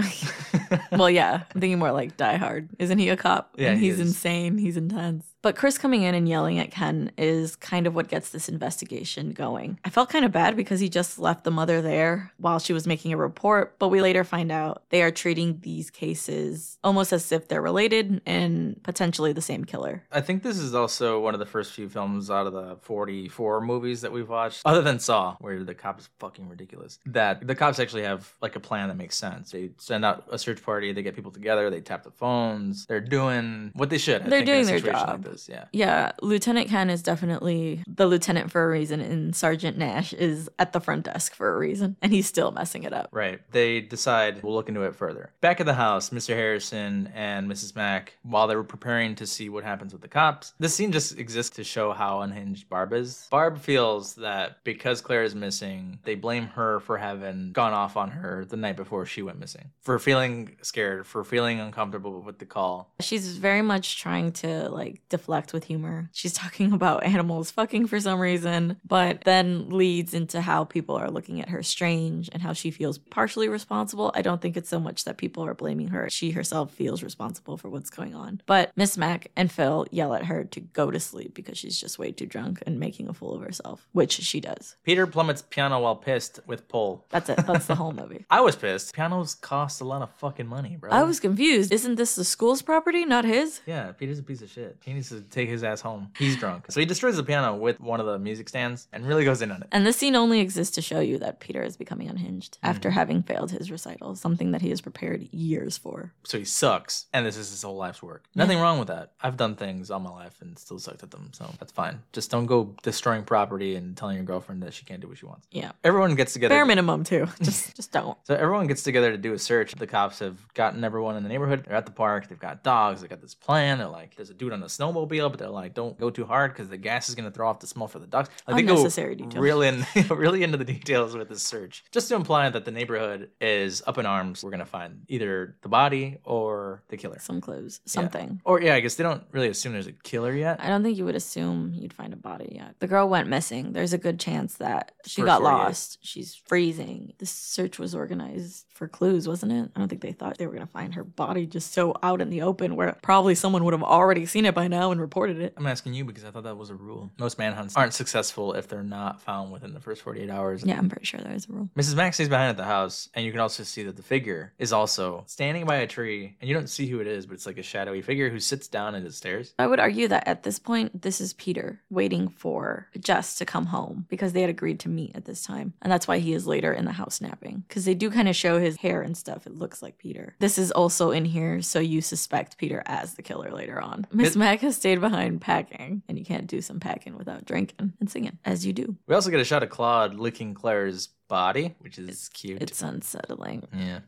[laughs] well, yeah, I'm thinking more like Die Hard. Isn't he a cop? Yeah, and he he's insane. He's intense. But Chris coming in and yelling at Ken is kind of what gets this investigation going. I felt kind of bad because he just left the mother there while she was making a report, but we later find out they are treating these cases almost as if they're related and potentially the same killer. I think this is also one of the first few films out of the 44 movies that we've watched, other than Saw, where the cop is fucking ridiculous. That the cops actually have like a plan that makes sense. They send out a search party, they get people together, they tap the phones, they're doing what they should. I They're think, in a doing their job. Like Yeah. Yeah, Lieutenant Ken is definitely the lieutenant for a reason, and Sergeant Nash is at the front desk for a reason, and he's still messing it up. Right. They decide we'll look into it further. Back at the house, Mr. Harrison and Mrs. Mac, while they were preparing to see what happens with the cops, this scene just exists to show how unhinged Barb is. Barb feels that because Claire is missing, they blame her for having gone off on her the night before she went missing, for feeling scared, for feeling uncomfortable with the call. She's very much trying to like deflect with humor. She's talking [laughs] about animals fucking for some reason, but then leads into how people are looking at her strange and how she feels partially responsible. I don't think it's so much that people are blaming her. She herself feels responsible for what's going on. But Miss Mac and Phil yell at her to go to sleep because she's just way too drunk and making a fool of herself, which she does. Peter plummets piano while pissed with pole. That's it. That's the whole [laughs] movie. I was pissed. Pianos cost a lot of fucking money, bro. I was confused. Isn't this the school's property, not his? Yeah, Peter's a piece of shit. He needs to take his ass home. He's drunk. So he destroys the piano with one of the music stands and really goes in on it. And this scene only exists to show you that Peter is becoming unhinged mm-hmm. after having failed his recital, something that he has prepared years for. So he sucks, and this is his whole life's work. Nothing wrong with that. I've done things all my life and still sucked at them, so that's fine. Just don't go destroying property and telling your girlfriend that she can't do what she wants. Yeah. Everyone gets together. Bare minimum too. [laughs] Just just don't. So everyone gets together to do a search. The cops have gotten everyone in the neighborhood. They're at the park. They've got dogs. They've got this plan. They're like, there's a dude on a snowmobile, but they're like, don't go too hard because the gas is gonna throw off the smell for the dogs. Like, they go Unnecessary detail. real in, [laughs] [laughs] really into the details with this search, just to imply that the neighborhood is up in arms. We're gonna find either the body or the killer. Some clues. Yeah. Something. Or yeah, I guess they don't really assume there's a killer yet. I don't think you would assume you'd find a body yet. The girl went missing. There's a good chance that she For got 48. lost. She's freezing. The search was organized for clues, wasn't it? I don't think they thought they were going to find her body just so out in the open where probably someone would have already seen it by now and reported it. I'm asking you because I thought that was a rule. Most manhunts aren't successful if they're not found within the first 48 hours. Yeah, I'm pretty sure there is a rule. Mrs. Max stays behind at the house, and you can also see that the figure is also standing by a tree, and you don't see who it is, but it's like a shadowy figure who sits down at the stairs. I would argue that at this point, this is Peter waiting for Jess to come home because they had agreed to meet at this time. And that's why he is later in the house napping because they do kind of show his hair and stuff. It looks like Peter. This is also in here, so you suspect Peter as the killer later on. Miss It- Mac stayed behind packing, and you can't do some packing without drinking and singing, as you do. We also get a shot of Claude licking Claire's body, which is cute. It's unsettling. yeah.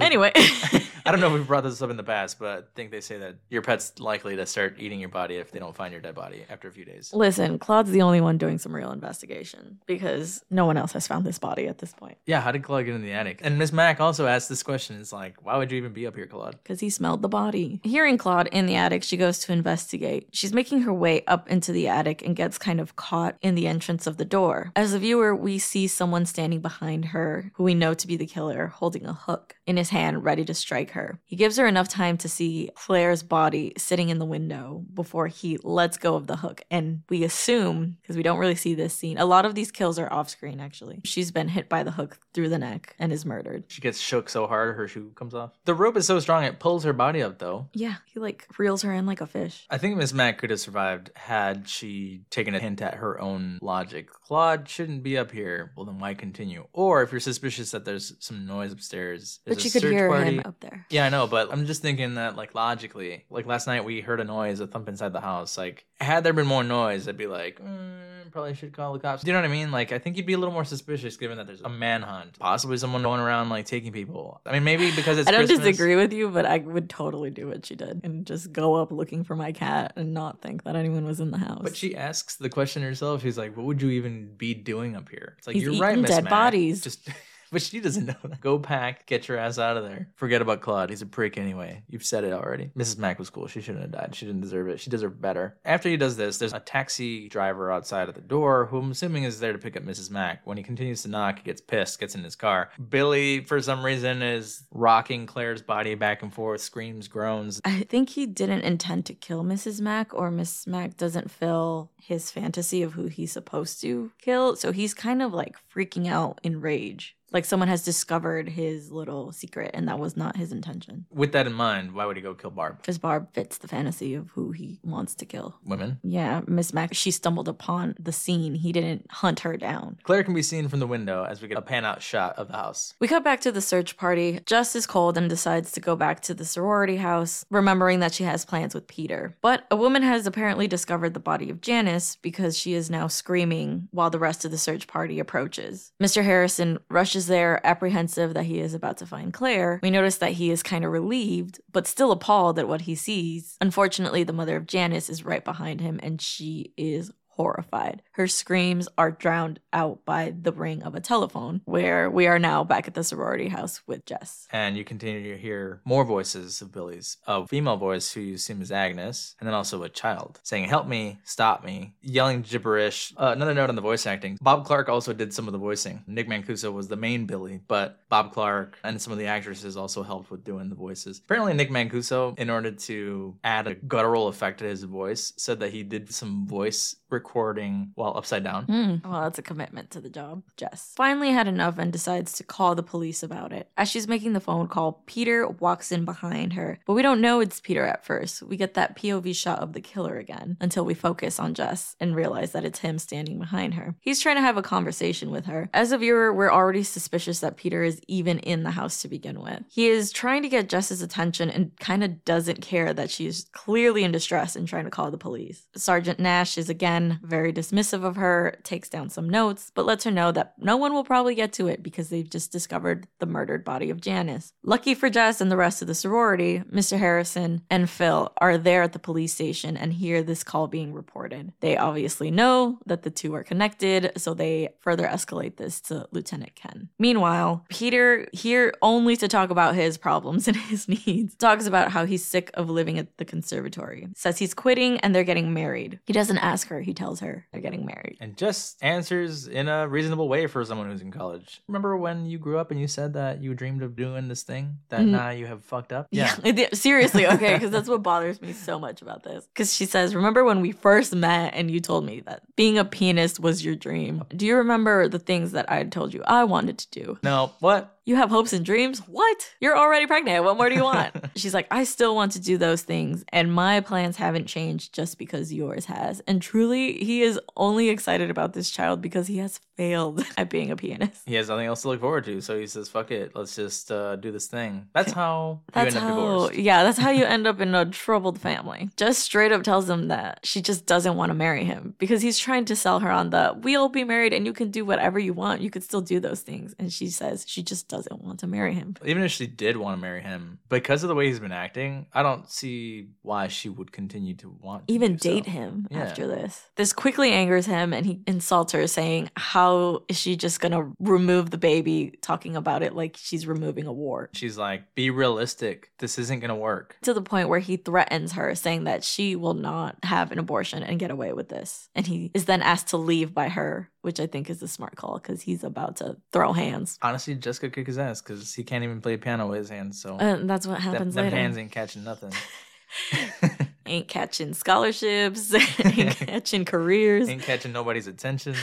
Anyway. [laughs] [laughs] I don't know if we've brought this up in the past, but I think they say that your pet's likely to start eating your body if they don't find your dead body after a few days. Listen, Claude's the only one doing some real investigation because no one else has found this body at this point. Yeah, how did Claude get in the attic? And Miss Mac also asked this question. It's like, why would you even be up here, Claude? because he smelled the body. Hearing Claude in the attic, she goes to investigate. She's making her way up into the attic and gets kind of caught in the entrance of the door. As a viewer, we see someone standing behind her who we know to be the killer holding a hook in his hand, ready to strike her. He gives her enough time to see Claire's body sitting in the window before he lets go of the hook. And we assume, because we don't really see this scene, a lot of these kills are off screen actually. She's been hit by the hook through the neck and is murdered. She gets shook so hard her shoe comes off. The rope is so strong it pulls her body up though. Yeah, he like reels her in like a fish. I think Miss Mac could have survived had she taken a hint at her own logic. Claude shouldn't be up here. Well, then why continue? Or if you're suspicious that there's some noise upstairs, But a she could search hear party. him up there. Yeah, I know, but I'm just thinking that, like, logically, like last night we heard a noise, a thump inside the house. Like, had there been more noise, I'd be like, mm, probably should call the cops. Do you know what I mean? Like, I think you'd be a little more suspicious given that there's a manhunt, possibly someone going around like taking people. I mean, maybe because it's I don't Christmas- disagree with you, but I would totally do what she did and just go up looking for my cat and not think that anyone was in the house. But she asks the question herself. She's like, "What would you even be doing up here?" It's like He's you're right, eating Miss dead Mac. bodies. Just, [laughs] [laughs] but she doesn't know that. Go pack, get your ass out of there. Forget about Claude. He's a prick anyway. You've said it already. Mrs. Mac was cool. She shouldn't have died. She didn't deserve it. She deserved better. After he does this, there's a taxi driver outside of the door who I'm assuming is there to pick up Mrs. Mac. When he continues to knock, he gets pissed, gets in his car. Billy, for some reason, is rocking Claire's body back and forth, screams, groans. I think he didn't intend to kill Mrs. Mac, or Miss Mac doesn't fill his fantasy of who he's supposed to kill. So he's kind of like freaking out in rage. Like someone has discovered his little secret, and that was not his intention. With that in mind, why would he go kill Barb? Because Barb fits the fantasy of who he wants to kill. Women? Yeah, Miss Mac, she stumbled upon the scene. He didn't hunt her down. Claire can be seen from the window as we get a pan out shot of the house. We cut back to the search party. Jess is cold and decides to go back to the sorority house, remembering that she has plans with Peter. But a woman has apparently discovered the body of Janice because she is now screaming while the rest of the search party approaches. Mr. Harrison rushes there, apprehensive that he is about to find Claire. We notice that he is kind of relieved, but still appalled at what he sees. Unfortunately, the mother of Janice is right behind him and she is horrified. Her screams are drowned out by the ring of a telephone, where we are now back at the sorority house with Jess. And you continue to hear more voices of Billy's. A female voice who you assume is Agnes, and then also a child saying, Help me, stop me, yelling gibberish. Uh, another note on the voice acting Bob Clark also did some of the voicing. Nick Mancuso was the main Billy, but Bob Clark and some of the actresses also helped with doing the voices. Apparently, Nick Mancuso, in order to add a guttural effect to his voice, said that he did some voice recording while upside down. Hmm. Well, that's a commitment to the job. Jess finally had enough and decides to call the police about it. As she's making the phone call, Peter walks in behind her, but we don't know it's Peter at first. We get that POV shot of the killer again until we focus on Jess and realize that it's him standing behind her. He's trying to have a conversation with her. As a viewer, we're already suspicious that Peter is even in the house to begin with. He is trying to get Jess's attention and kind of doesn't care that she's clearly in distress and trying to call the police. Sergeant Nash is again very dismissive of her, takes down some notes, but lets her know that no one will probably get to it because they've just discovered the murdered body of Janice. Lucky for Jess and the rest of the sorority, Mr. Harrison and Phil are there at the police station and hear this call being reported. They obviously know that the two are connected, so they further escalate this to Lieutenant Ken. Meanwhile, Peter, here only to talk about his problems [laughs] and his needs, talks about how he's sick of living at the conservatory, says he's quitting and they're getting married. He doesn't ask her, he tells her they're getting married. And just answers in a reasonable way for someone who's in college. Remember when you grew up and you said that you dreamed of doing this thing that Mhm. now you have fucked up? Yeah, [laughs] seriously, okay, because that's what bothers me so much about this. Because she says, Remember when we first met and you told me that being a pianist was your dream? Do you remember the things that I had told you I wanted to do? No, what? You have hopes and dreams? What? You're already pregnant. What more do you want? [laughs] She's like, I still want to do those things, and my plans haven't changed just because yours has. And truly, he is only excited about this child because he has failed [laughs] at being a pianist. He has nothing else to look forward to, so he says, "Fuck it, let's just uh, do this thing." That's how That's you end up divorced. yeah, that's how you [laughs] end up in a troubled family. Just straight up tells him that she just doesn't want to marry him because he's trying to sell her on the we'll be married and you can do whatever you want. You could still do those things. And she says she just doesn't want to marry him. Even if she did want to marry him, because of the way he's been acting, I don't see why she would continue to want to Even do so. date him Yeah. after this. This quickly angers him and he insults her, saying, How how is she just gonna remove the baby talking about it like she's removing a wart? She's like, be realistic. This isn't gonna work. To the point where he threatens her, saying that she will not have an abortion and get away with this. And he is then asked to leave by her, which I think is a smart call because he's about to throw hands. Honestly, Jessica kick his ass because he can't even play piano with his hands. So And that's what happens them hands ain't catching nothing. [laughs] ain't catching scholarships, [laughs] [laughs] ain't catching careers. ain't catching nobody's attention.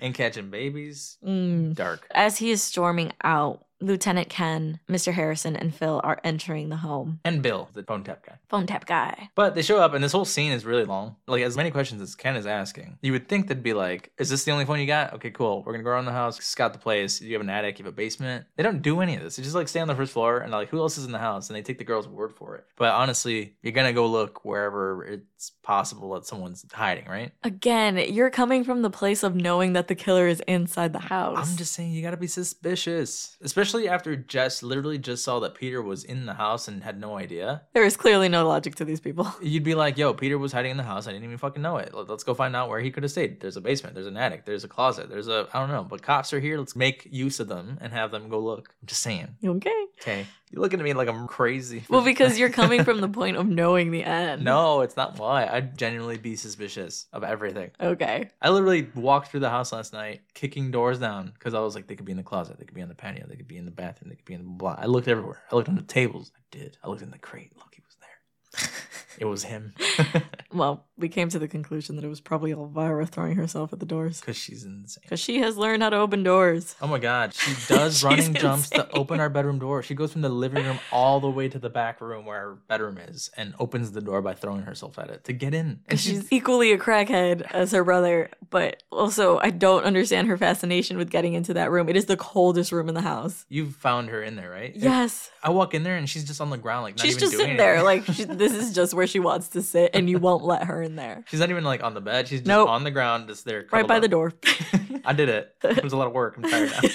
Ain't catching babies. Mm. Dark. As he is storming out, Lieutenant Ken, Mr. Harrison, and Phil are entering the home. And Bill, the phone tap guy. Phone tap guy. But they show up, and this whole scene is really long. Like, as many questions as Ken is asking. You would think they'd be like, Is this the only phone you got? Okay, cool. We're gonna go around the house, scout the place. You have an attic, you have a basement. They don't do any of this. They just like stay on the first floor, and like, Who else is in the house? And they take the girl's word for it. But honestly, you're gonna go look wherever it's possible that someone's hiding, right? Again, you're coming from the place of knowing that the killer is inside the house. I'm just saying, you gotta be suspicious. Especially after Jess literally just saw that Peter was in the house and had no idea. There is clearly no logic to these people. [laughs] You'd be like, yo, Peter was hiding in the house. I didn't even fucking know it. Let- Let's go find out where he could have stayed. There's a basement, there's an attic, there's a closet, there's a, I don't know. But cops are here. Let's make use of them and have them go look. I'm just saying. Okay. Okay. You're looking at me like I'm crazy. Well, because you're coming from the [laughs] point of knowing the end. no, it's not why. I'd genuinely be suspicious of everything. Okay. I literally walked through the house last night, kicking doors down, because I was like, they could be in the closet, they could be on the patio, they could be in the bathroom, they could be in the blah. I looked everywhere. I looked on the tables. I did. I looked in the crate. Look, he was there. [laughs] it was him. [laughs] Well, we came to the conclusion that it was probably Elvira throwing herself at the doors. Because she's insane. Because she has learned how to open doors. Oh my god, she does [laughs] She's running jumps to open our bedroom door. She goes from the living room all the way to the back room where our bedroom is and opens the door by throwing herself at it to get in. And she's She's equally a crackhead as her brother, but also I don't understand her fascination with getting into that room. It is the coldest room in the house. you've found her in there, right? Yes. I walk in there and she's just on the ground, like not She's even just doing sitting there. Like, she, this is just where she wants to sit, and you won't let her in there. [laughs] she's not even like on the bed. She's just Nope. on the ground, just there. Right by up. the door. [laughs] [laughs] I did it. It was a lot of work. I'm tired now.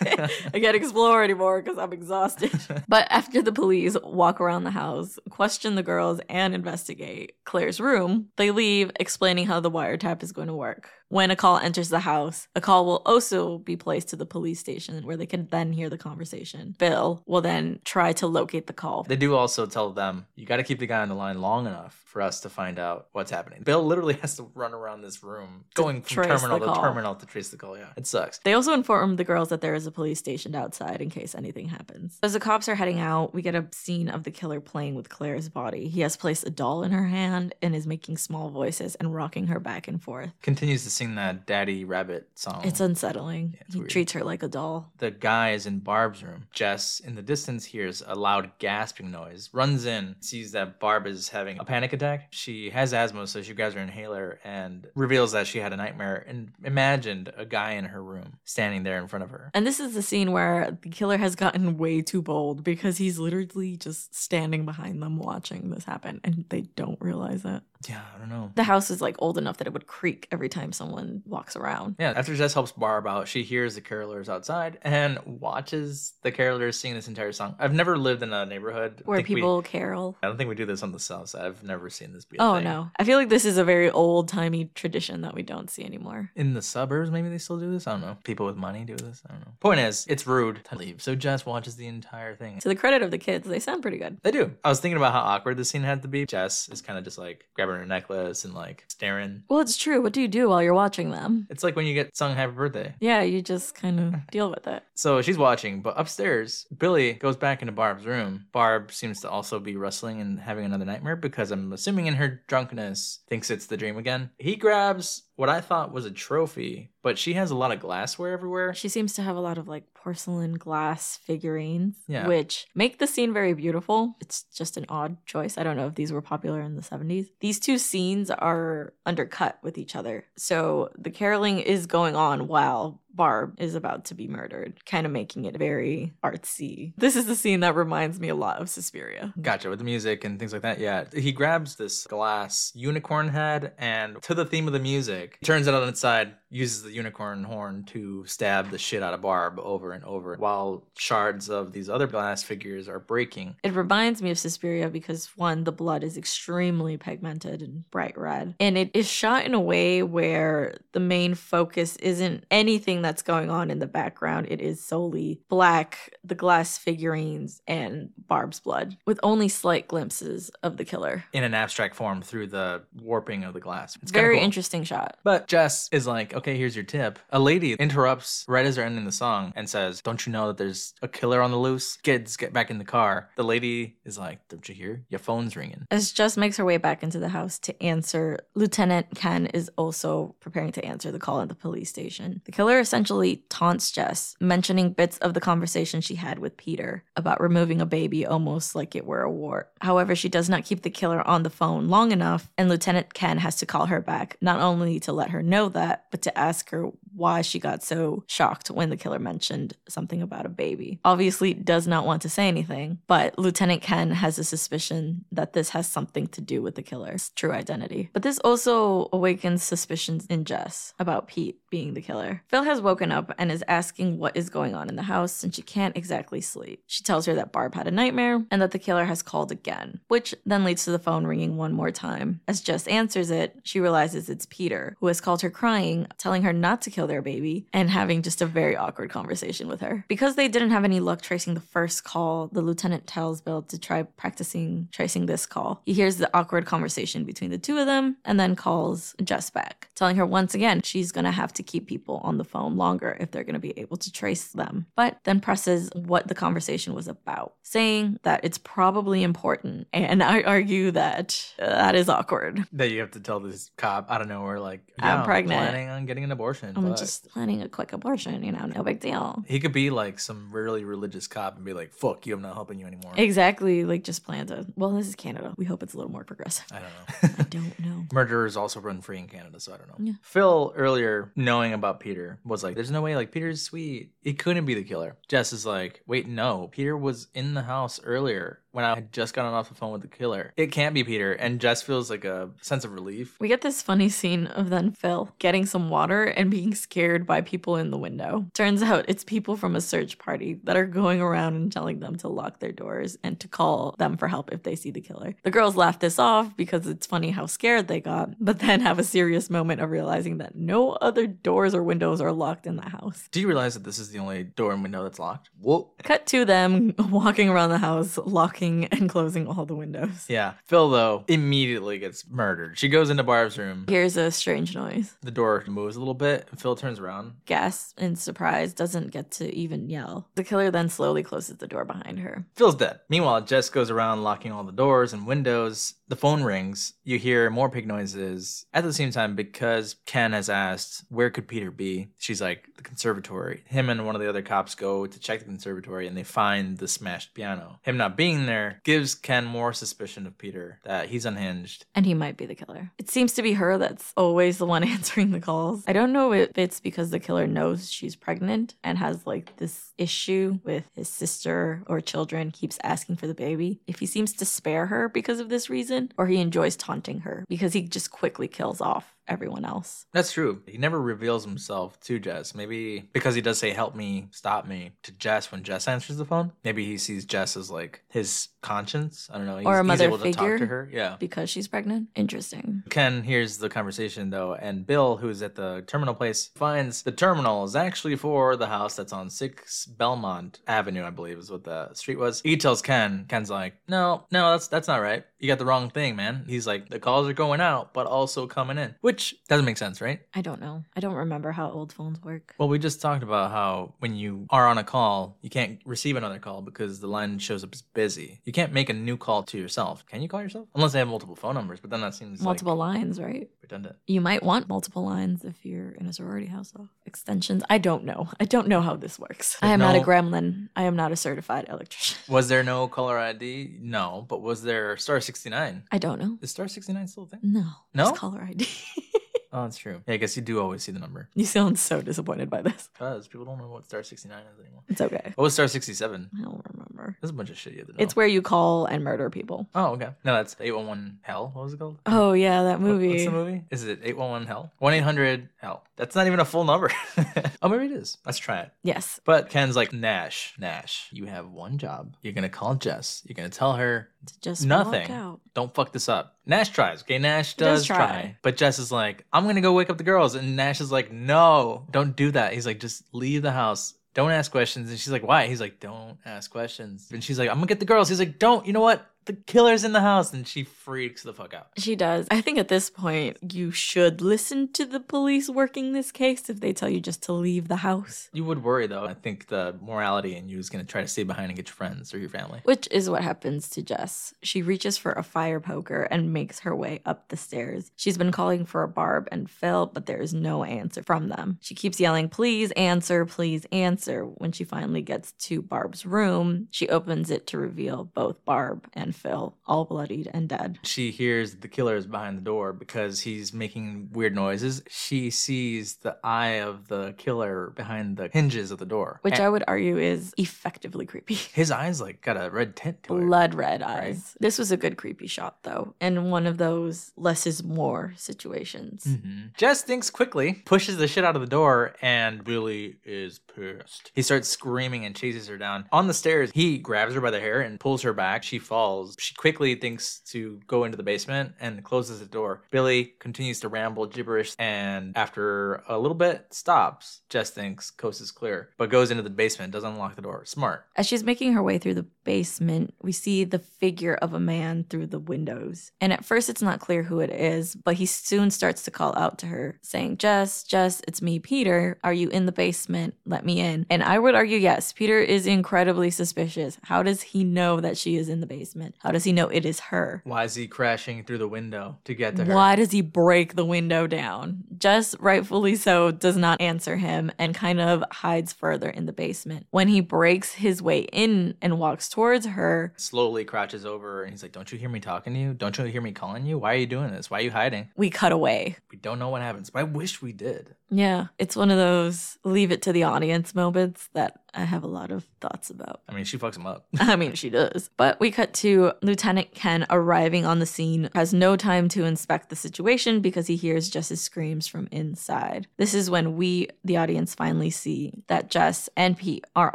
I can't explore anymore because I'm exhausted. but after the police walk around the house, question the girls, and investigate Claire's room, they leave explaining how the wiretap is going to work. When a call enters the house, a call will also be placed to the police station where they can then hear the conversation. Bill will then try to locate the call. They do also tell them you got to keep the guy on the line long enough for us to find out what's happening. Bill literally has to run around this room, going from terminal to terminal to trace the call. Yeah, it sucks. They also inform the girls that there is a police stationed outside in case anything happens. As the cops are heading out, we get a scene of the killer playing with Claire's body. He has placed a doll in her hand and is making small voices and rocking her back and forth. Continues to sing that Daddy Rabbit song. It's unsettling. Oh. it's he weird. treats her like a doll. the guy is in Barb's room. Jess, in the distance, hears a loud gasping noise, runs in, sees that Barb is having a panic attack. She has asthma, so she grabs her inhaler and reveals that she had a nightmare and imagined a guy in her room standing there in front of her. And this is the scene where the killer has gotten way too bold because he's literally just standing behind them watching this happen and they don't realize it. Yeah, I don't know. The house is like old enough that it would creak every time someone walks around. Yeah, after Jess helps Barb out, she hears the carolers outside and watches the carolers sing this entire song. I've never lived in a neighborhood Where think we- people carol. I don't think we do this on the south side. I've never seen this be Oh thing. no. I feel like this is a very old timey tradition that we don't see anymore. In the suburbs, maybe they still do this. I don't know. People with money do this. I don't know. Point is, it's rude to leave. So Jess watches the entire thing. To the credit of the kids, they sound pretty good. They do. I was thinking about how awkward this scene had to be. Jess is kind of just like grabbing her necklace and like staring. Well, it's true. What do you do while you're watching them? It's like when you get sung happy birthday. Yeah, you just kind of [laughs] deal with it. So she's watching, but upstairs, Billy goes back into Barb's room. Barb seems to also be wrestling and having another nightmare because I'm assuming in her drunkenness thinks it's the dream again. He grabs what I thought was a trophy, but she has a lot of glassware everywhere. She seems to have a lot of like porcelain glass figurines, Yeah. which make the scene very beautiful. It's just an odd choice. I don't know if these were popular in the 70s. These two scenes are undercut with each other. So the caroling is going on while Barb is about to be murdered, kind of making it very artsy. This is the scene that reminds me a lot of Suspiria. Gotcha, with the music and things like that. Yeah. He grabs this glass unicorn head and to the theme of the music, turns it on its side, uses the unicorn horn to stab the shit out of Barb over and over while shards of these other glass figures are breaking. It reminds me of Suspiria because one, the blood is extremely pigmented and bright red. And it is shot in a way where the main focus isn't anything that's going on in the background. It is solely black, the glass figurines, and Barb's blood, with only slight glimpses of the killer. In an abstract form through the warping of the glass. It's Very cool. interesting shot. But Jess is like, okay, here's your tip. A lady interrupts right as they're ending the song and says, Don't you know that there's a killer on the loose? Kids, get back in the car. The lady is like, Don't you hear? Your phone's ringing. As Jess makes her way back into the house to answer, Lieutenant Ken is also preparing to answer the call at the police station. The killer essentially taunts Jess, mentioning bits of the conversation she had with Peter about removing a baby almost like it were a wart. However, she does not keep the killer on the phone long enough, and Lieutenant Ken has to call her back, not only to let her know that, but to ask her why she got so shocked when the killer mentioned something about a baby. Obviously, does not want to say anything, but Lieutenant Ken has a suspicion that this has something to do with the killer's true identity. But this also awakens suspicions in Jess about Pete being the killer. Phil has woken up and is asking what is going on in the house and she can't exactly sleep. She tells her that Barb had a nightmare and that the killer has called again, which then leads to the phone ringing one more time. As Jess answers it, she realizes it's Peter, who has called her crying, telling her not to kill their baby, and having just a very awkward conversation with her. Because they didn't have any luck tracing the first call, the lieutenant tells Bill to try practicing tracing this call. He hears the awkward conversation between the two of them and then calls Jess back, telling her once again she's gonna have to keep people on the phone longer if they're gonna be able to trace them, but then presses what the conversation was about, saying that it's probably important. And I argue that uh, that is awkward. That you have to tell this cop out of nowhere, like, I'm "Yeah, pregnant. planning on getting an abortion. I'm but just planning a quick abortion, you know, no big deal. He could be like some really religious cop and be like, fuck you, I'm not helping you anymore. Exactly, like just plan to. Well, this is Canada. We hope it's a little more progressive. I don't know. [laughs] I don't know. Murderers also run free in Canada, so I don't know. Yeah. Phil earlier, knowing about Peter, was like, "There's no way. Like Peter's sweet. He couldn't be the killer." Jess is like, "Wait, no. Peter was in the house earlier when I had just gotten off the phone with the killer. It can't be Peter." And Jess feels like a sense of relief. We get this funny scene of then Phil getting some water and being scared by people in the window. Turns out it's people from a search party that are going around and telling them to lock their doors and to call them for help if they see the killer. The girls laugh this off because it's funny how scared they got, but then have a serious moment of realizing that no other doors or windows are locked in the house. Do you realize that this is the only door and window that's locked? Whoa. Cut to them walking around the house, locking and closing all the windows. Yeah. Phil though immediately gets murdered. She goes into Barb's room. Hears a strange noise. The door moves a little bit. Phil turns around. Gasps in surprise, doesn't get to even yell. The killer then slowly closes the door behind her. Phil's dead. Meanwhile, Jess goes around locking all the doors and windows. The phone rings. You hear more pig noises. At the same time, because Ken has asked, where could Peter be? She's like, the conservatory. Him and one of the other cops go to check the conservatory and they find the smashed piano. Him not being there gives Ken more suspicion of Peter that he's unhinged. And he might be the killer. It seems to be her that's always the one [laughs] answering the calls. I don't know if it's because the killer knows she's pregnant and has like this issue with his sister or children, keeps asking for the baby. If he seems to spare her because of this reason, or he enjoys taunting her because he just quickly kills off everyone else. That's true. He never reveals himself to Jess. Maybe because he does say, help me, stop me to Jess when Jess answers the phone. Maybe he sees Jess as like his conscience. I don't know. He's, or a he's mother able to figure talk to her. Yeah. because she's pregnant. Interesting. Ken hears the conversation though, and Bill, who's at the terminal place, finds the terminal is actually for the house that's on 6 Belmont Avenue, I believe is what the street was. He tells Ken, Ken's like, no, no, that's that's not right. You got the wrong thing, man. He's like, the calls are going out, but also coming in, which doesn't make sense, right? I don't know. I don't remember how old phones work. Well, we just talked about how when you are on a call, you can't receive another call because the line shows up as busy. You can't make a new call to yourself. Can you call yourself? Unless they have multiple phone numbers, but then that seems Multiple like lines, right? redundant. You might want multiple lines if you're in a sorority house. Though. Extensions. I don't know. I don't know how this works. I There's am not a gremlin. I am not a certified electrician. Was there no caller ID? No, but was there Star 69? I don't know. Is Star 69 still a thing? No. No? It's caller ID. [laughs] Oh, that's true. Yeah, I guess you do always see the number. You sound so disappointed by this. Because people don't know what Star 69 is anymore. It's okay. What was Star 67? I don't remember. There's a bunch of shit you have to know. It's where you call and murder people. Oh, okay. No, that's 811 Hell. What was it called? Oh yeah, that What- movie. What's the movie? Is it 811 Hell? 1 800 Hell. That's not even a full number. [laughs] oh, maybe it is. Let's try it. Yes. But Ken's like, Nash, Nash, you have one job. You're going to call Jess. You're going to tell her Just nothing. Walk out. Don't fuck this up. Nash tries. Okay, Nash does does, try. try. But Jess is like, I'm going to go wake up the girls. And Nash is like, no, don't do that. He's like, just leave the house. Don't ask questions. And she's like, why? He's like, don't ask questions. And she's like, I'm going to get the girls. He's like, don't. You know what? The killer's in the house. And she freaks the fuck out. She does. I think at this point, you should listen to the police working this case if they tell you just to leave the house, You would worry though. I think the morality in you is going to try to stay behind and get your friends or your family. which is what happens to Jess. She reaches for a fire poker and makes her way up the stairs. She's been calling for Barb and Phil, but there is no answer from them. She keeps yelling, Please answer, please answer. When she finally gets to Barb's room, she opens it to reveal both Barb and Phil, all bloodied and dead. She hears the killer is behind the door because he's making weird noises. She sees the eye of the killer behind the hinges of the door. Which And I would argue is effectively creepy. [laughs] his eyes like got a red tint to it. Blood red eyes. This was a good creepy shot though, and one of those less is more situations. Mhm. Jess thinks quickly, pushes the shit out of the door, and Billy is pissed. He starts screaming and chases her down. On the stairs, he grabs her by the hair and pulls her back. She falls. She quickly thinks to go into the basement and closes the door. Billy continues to ramble gibberish and after a little bit stops. Jess thinks coast is clear, but goes into the basement, doesn't unlock the door. Smart. As she's making her way through the basement, we see the figure of a man through the windows. And at first, it's not clear who it is, but he soon starts to call out to her, saying, Jess, Jess, it's me, Peter. Are you in the basement? Let me in. And I would argue, yes, Peter is incredibly suspicious. How does he know that she is in the basement? How does he know it is her? Why is he crashing through the window to get to her? Why does he break the window down? Jess, rightfully so, does not answer him and kind of hides further in the basement. When he breaks his way in and walks towards her, Slowly crouches over and he's like, Don't you hear me talking to you? Don't you hear me calling you? Why are you doing this? Why are you hiding? we cut away. We don't know what happens, but I wish we did. Yeah, it's one of those leave it to the audience moments that I have a lot of thoughts about. I mean, she fucks him up. [laughs] I mean, she does. But we cut to Lieutenant Ken arriving on the scene, has no time to inspect the situation because he hears Jess's screams from inside. This is when we, the audience, finally see that Jess and Pete are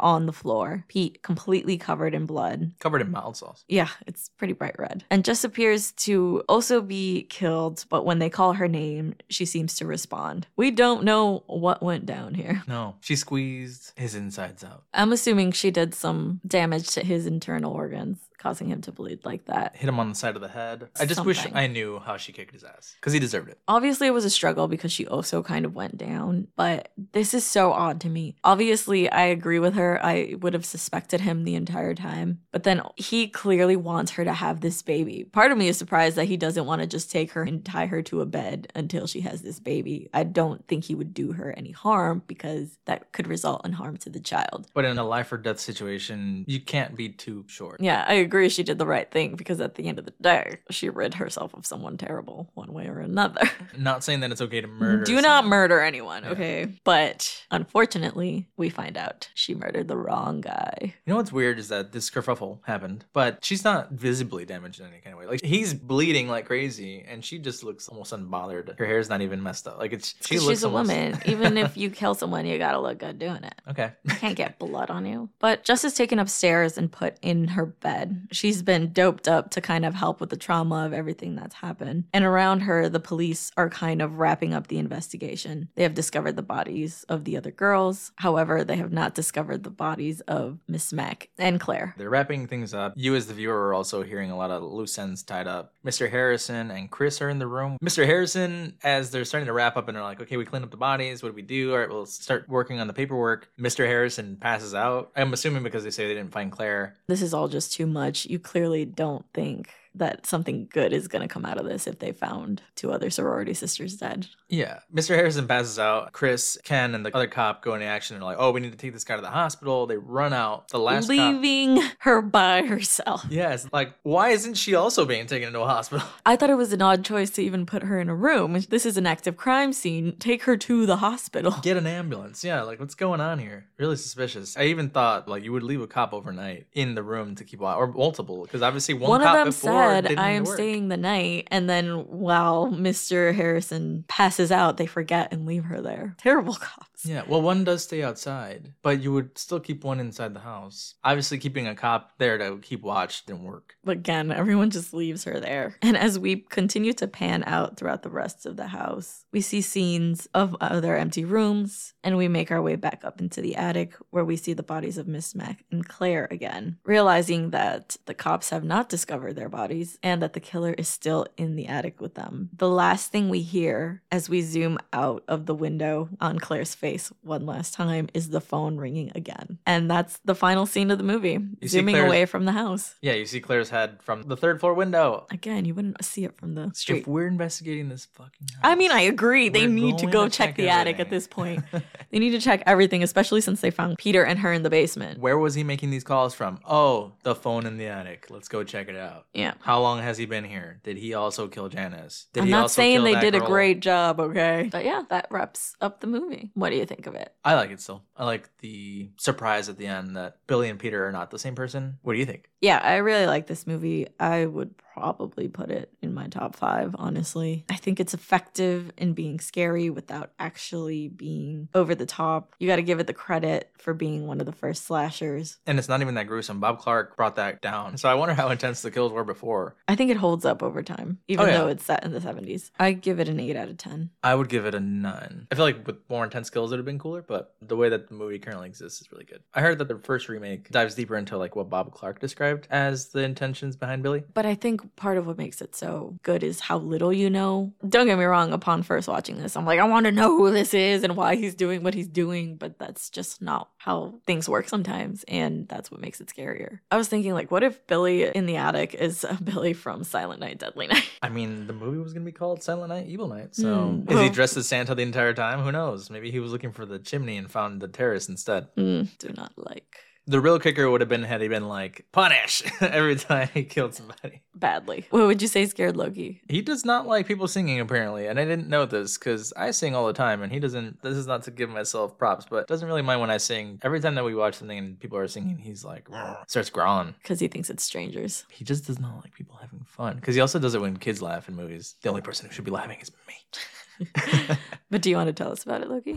on the floor. Pete completely covered in blood. Covered in mild sauce. Yeah, it's pretty bright red. And Jess appears to also be killed, but when they call her name, she seems to respond. We don't know what went down here. No, she squeezed his insides out. I'm assuming she did some damage to his internal organs, causing him to bleed like that. Hit him on the side of the head. I just wish Something. I knew how she kicked his ass because he deserved it. Obviously, it was a struggle because she also kind of went down, but this is so odd to me. Obviously, I agree with her. I would have suspected him the entire time, but then he clearly wants her to have this baby. Part of me is surprised that he doesn't want to just take her and tie her to a bed until she has this baby. I don't think he would do her any harm because that could result in harm to the child. But in a life or death situation, you can't be too short. Yeah, I agree. She did the right thing because at the end of the day, she rid herself of someone terrible one way or another. [laughs] Not saying that it's okay to murder. Do not murder anyone, okay? But unfortunately, we find out she murdered the wrong guy. You know what's weird is that this kerfuffle happened, but she's not visibly damaged in any kind of way. Like he's bleeding like crazy, and she just looks almost unbothered. Her hair's not even messed up. Like it's she looks She's a almost- woman. [laughs] Even if you kill someone, you gotta look good doing it. okay. You can't get blood on you. But Jess is taken upstairs and put in her bed. She's been doped up to kind of help with the trauma of everything that's happened. And around her, the police are kind of wrapping up the investigation. They have discovered the bodies of the other girls. However, they have not discovered the bodies of Miss Mac and Claire. They're wrapping things up. You, as the viewer, are also hearing a lot of loose ends tied up. Mr. Harrison and Chris are in the room. Mr. Harrison, as they're starting to wrap up and they're like, okay, we cleaned up the bodies. What do we do? All right, we'll start working on the paperwork. Mr. Harrison passes out. I'm assuming because they say they didn't find Claire. This is all just too much. You clearly don't think that something good is going to come out of this if they found two other sorority sisters dead. Yeah. Mr. Harrison passes out. Chris, Ken, and the other cop go into action and are like, oh, we need to take this guy to the hospital. They run out. The last cop. Leaving her by herself. Yeah, it's like, why isn't she also being taken into a hospital? [laughs] I thought it was an odd choice to even put her in a room. This is an active crime scene. Take her to the hospital. Get an ambulance. Yeah, like what's going on here? Really suspicious. I even thought like you would leave a cop overnight in the room to keep watch or multiple because obviously one, One of them before said, didn't I am work. staying the night. And then while Mr. Harrison passes out, they forget and leave her there. [laughs] Terrible cops. Yeah, well, one does stay outside, but you would still keep one inside the house. Obviously, keeping a cop there to keep watch didn't work. But again, everyone just leaves her there. [laughs] And as we continue to pan out throughout the rest of the house, we see scenes of other empty rooms, and we make our way back up into the attic where we see the bodies of Miss Mac and Claire again, realizing that the cops have not discovered their bodies and that the killer is still in the attic with them. The last thing we hear as we zoom out of the window on Claire's face one last time is the phone ringing again. And that's the final scene of the movie, see zooming away from the house. Yeah, you see Claire's head from the third floor window. Again, you wouldn't see it from the street. If we're investigating this fucking house, I mean, I agree. They need to go to check, check the attic at this point. [laughs] they need to check everything, especially since they found Peter and her in the basement. where was he making these calls from? Oh, the phone in the attic. Let's go check it out. Yeah. How long has he been here? Did he also kill Janice? Did I'm he not also saying they did a great job, okay? But yeah, that wraps up the movie. What do you think of it? I like it still. I like the surprise at the end that Billy and Peter are not the same person. What do you think? Yeah, I really like this movie. I would probably put it in my top five, honestly. I think it's effective in being scary without actually being over the top. You got to give it the credit for being one of the first slashers. And it's not even that gruesome. Bob Clark brought that down. So I wonder how intense the kills were before. I think it holds up over time, even Oh, yeah. though it's set in the 70s. I give it an 8 out of 10. I would give it a nine. I feel like with more intense kills it would have been cooler, but the way that the movie currently exists is really good. I heard that the first remake dives deeper into like what Bob Clark described as the intentions behind Billy. But I think part of what makes it so good is how little you know. Don't get me wrong, upon first watching this, I'm like, I want to know who this is and why he's doing what he's doing, but that's just not how things work sometimes. And that's what makes it scarier. I was thinking, like, what if Billy in the attic is [laughs] Billy from Silent Night, Deadly Night? I mean, the movie was gonna be called Silent Night, Evil Night. So Hmm. is he dressed as Santa the entire time? Who knows? Maybe he was looking for the chimney and found the terrace instead. Mm, do not like The real kicker would have been had he been like punish [laughs] every time he killed somebody. badly. What would you say scared Loki? He does not like people singing apparently, and I didn't know this because I sing all the time, and he doesn't. This is not to give myself props, but doesn't really mind when I sing. Every time that we watch something and people are singing, he's like starts growling. Because he thinks it's strangers. He just does not like people having fun because he also does it when kids laugh in movies. The only person who should be laughing is me. [laughs] But do you want to tell us about it, Loki?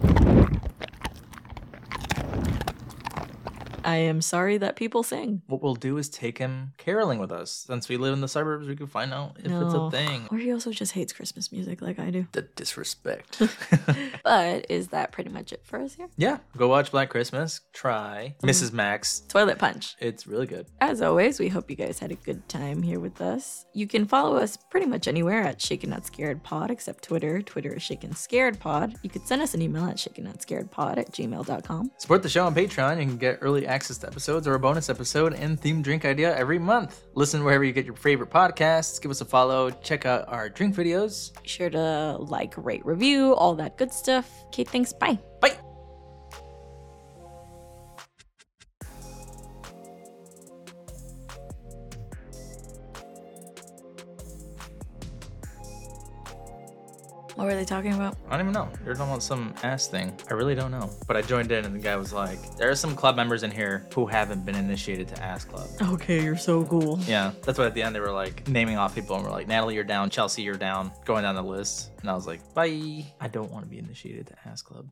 I am sorry that people sing. What we'll do is take him caroling with us. Since we live in the suburbs, we can find out if it's a thing. Or he also just hates Christmas music like I do. The disrespect. [laughs] [laughs] But is that pretty much it for us here? yeah, go watch Black Christmas. Try mm-hmm. Mrs. Mac's. Toilet Punch. It's really good. As always, we hope you guys had a good time here with us. You can follow us pretty much anywhere at Shaken Not Scared Pod, except Twitter. Twitter is Shaken Scared Pod. You could send us an email at shaken not scared pod at gmail.com. Support the show on Patreon. You can get early access to episodes or a bonus episode and themed drink idea every month. Listen wherever you get your favorite podcasts. Give us a follow. Check out our drink videos. Be sure to like, rate, review, all that good stuff. Okay, thanks. Bye. Bye. What were they talking about? I don't even know. They're talking about some ass thing. I really don't know. But I joined in and the guy was like, there are some club members in here who haven't been initiated to ass club. Okay, you're so cool. Yeah, that's why at the end they were like naming off people and we're like, Natalie, you're down. Chelsea, you're down. Going down the list. And I was like, bye. I don't want to be initiated to ass club.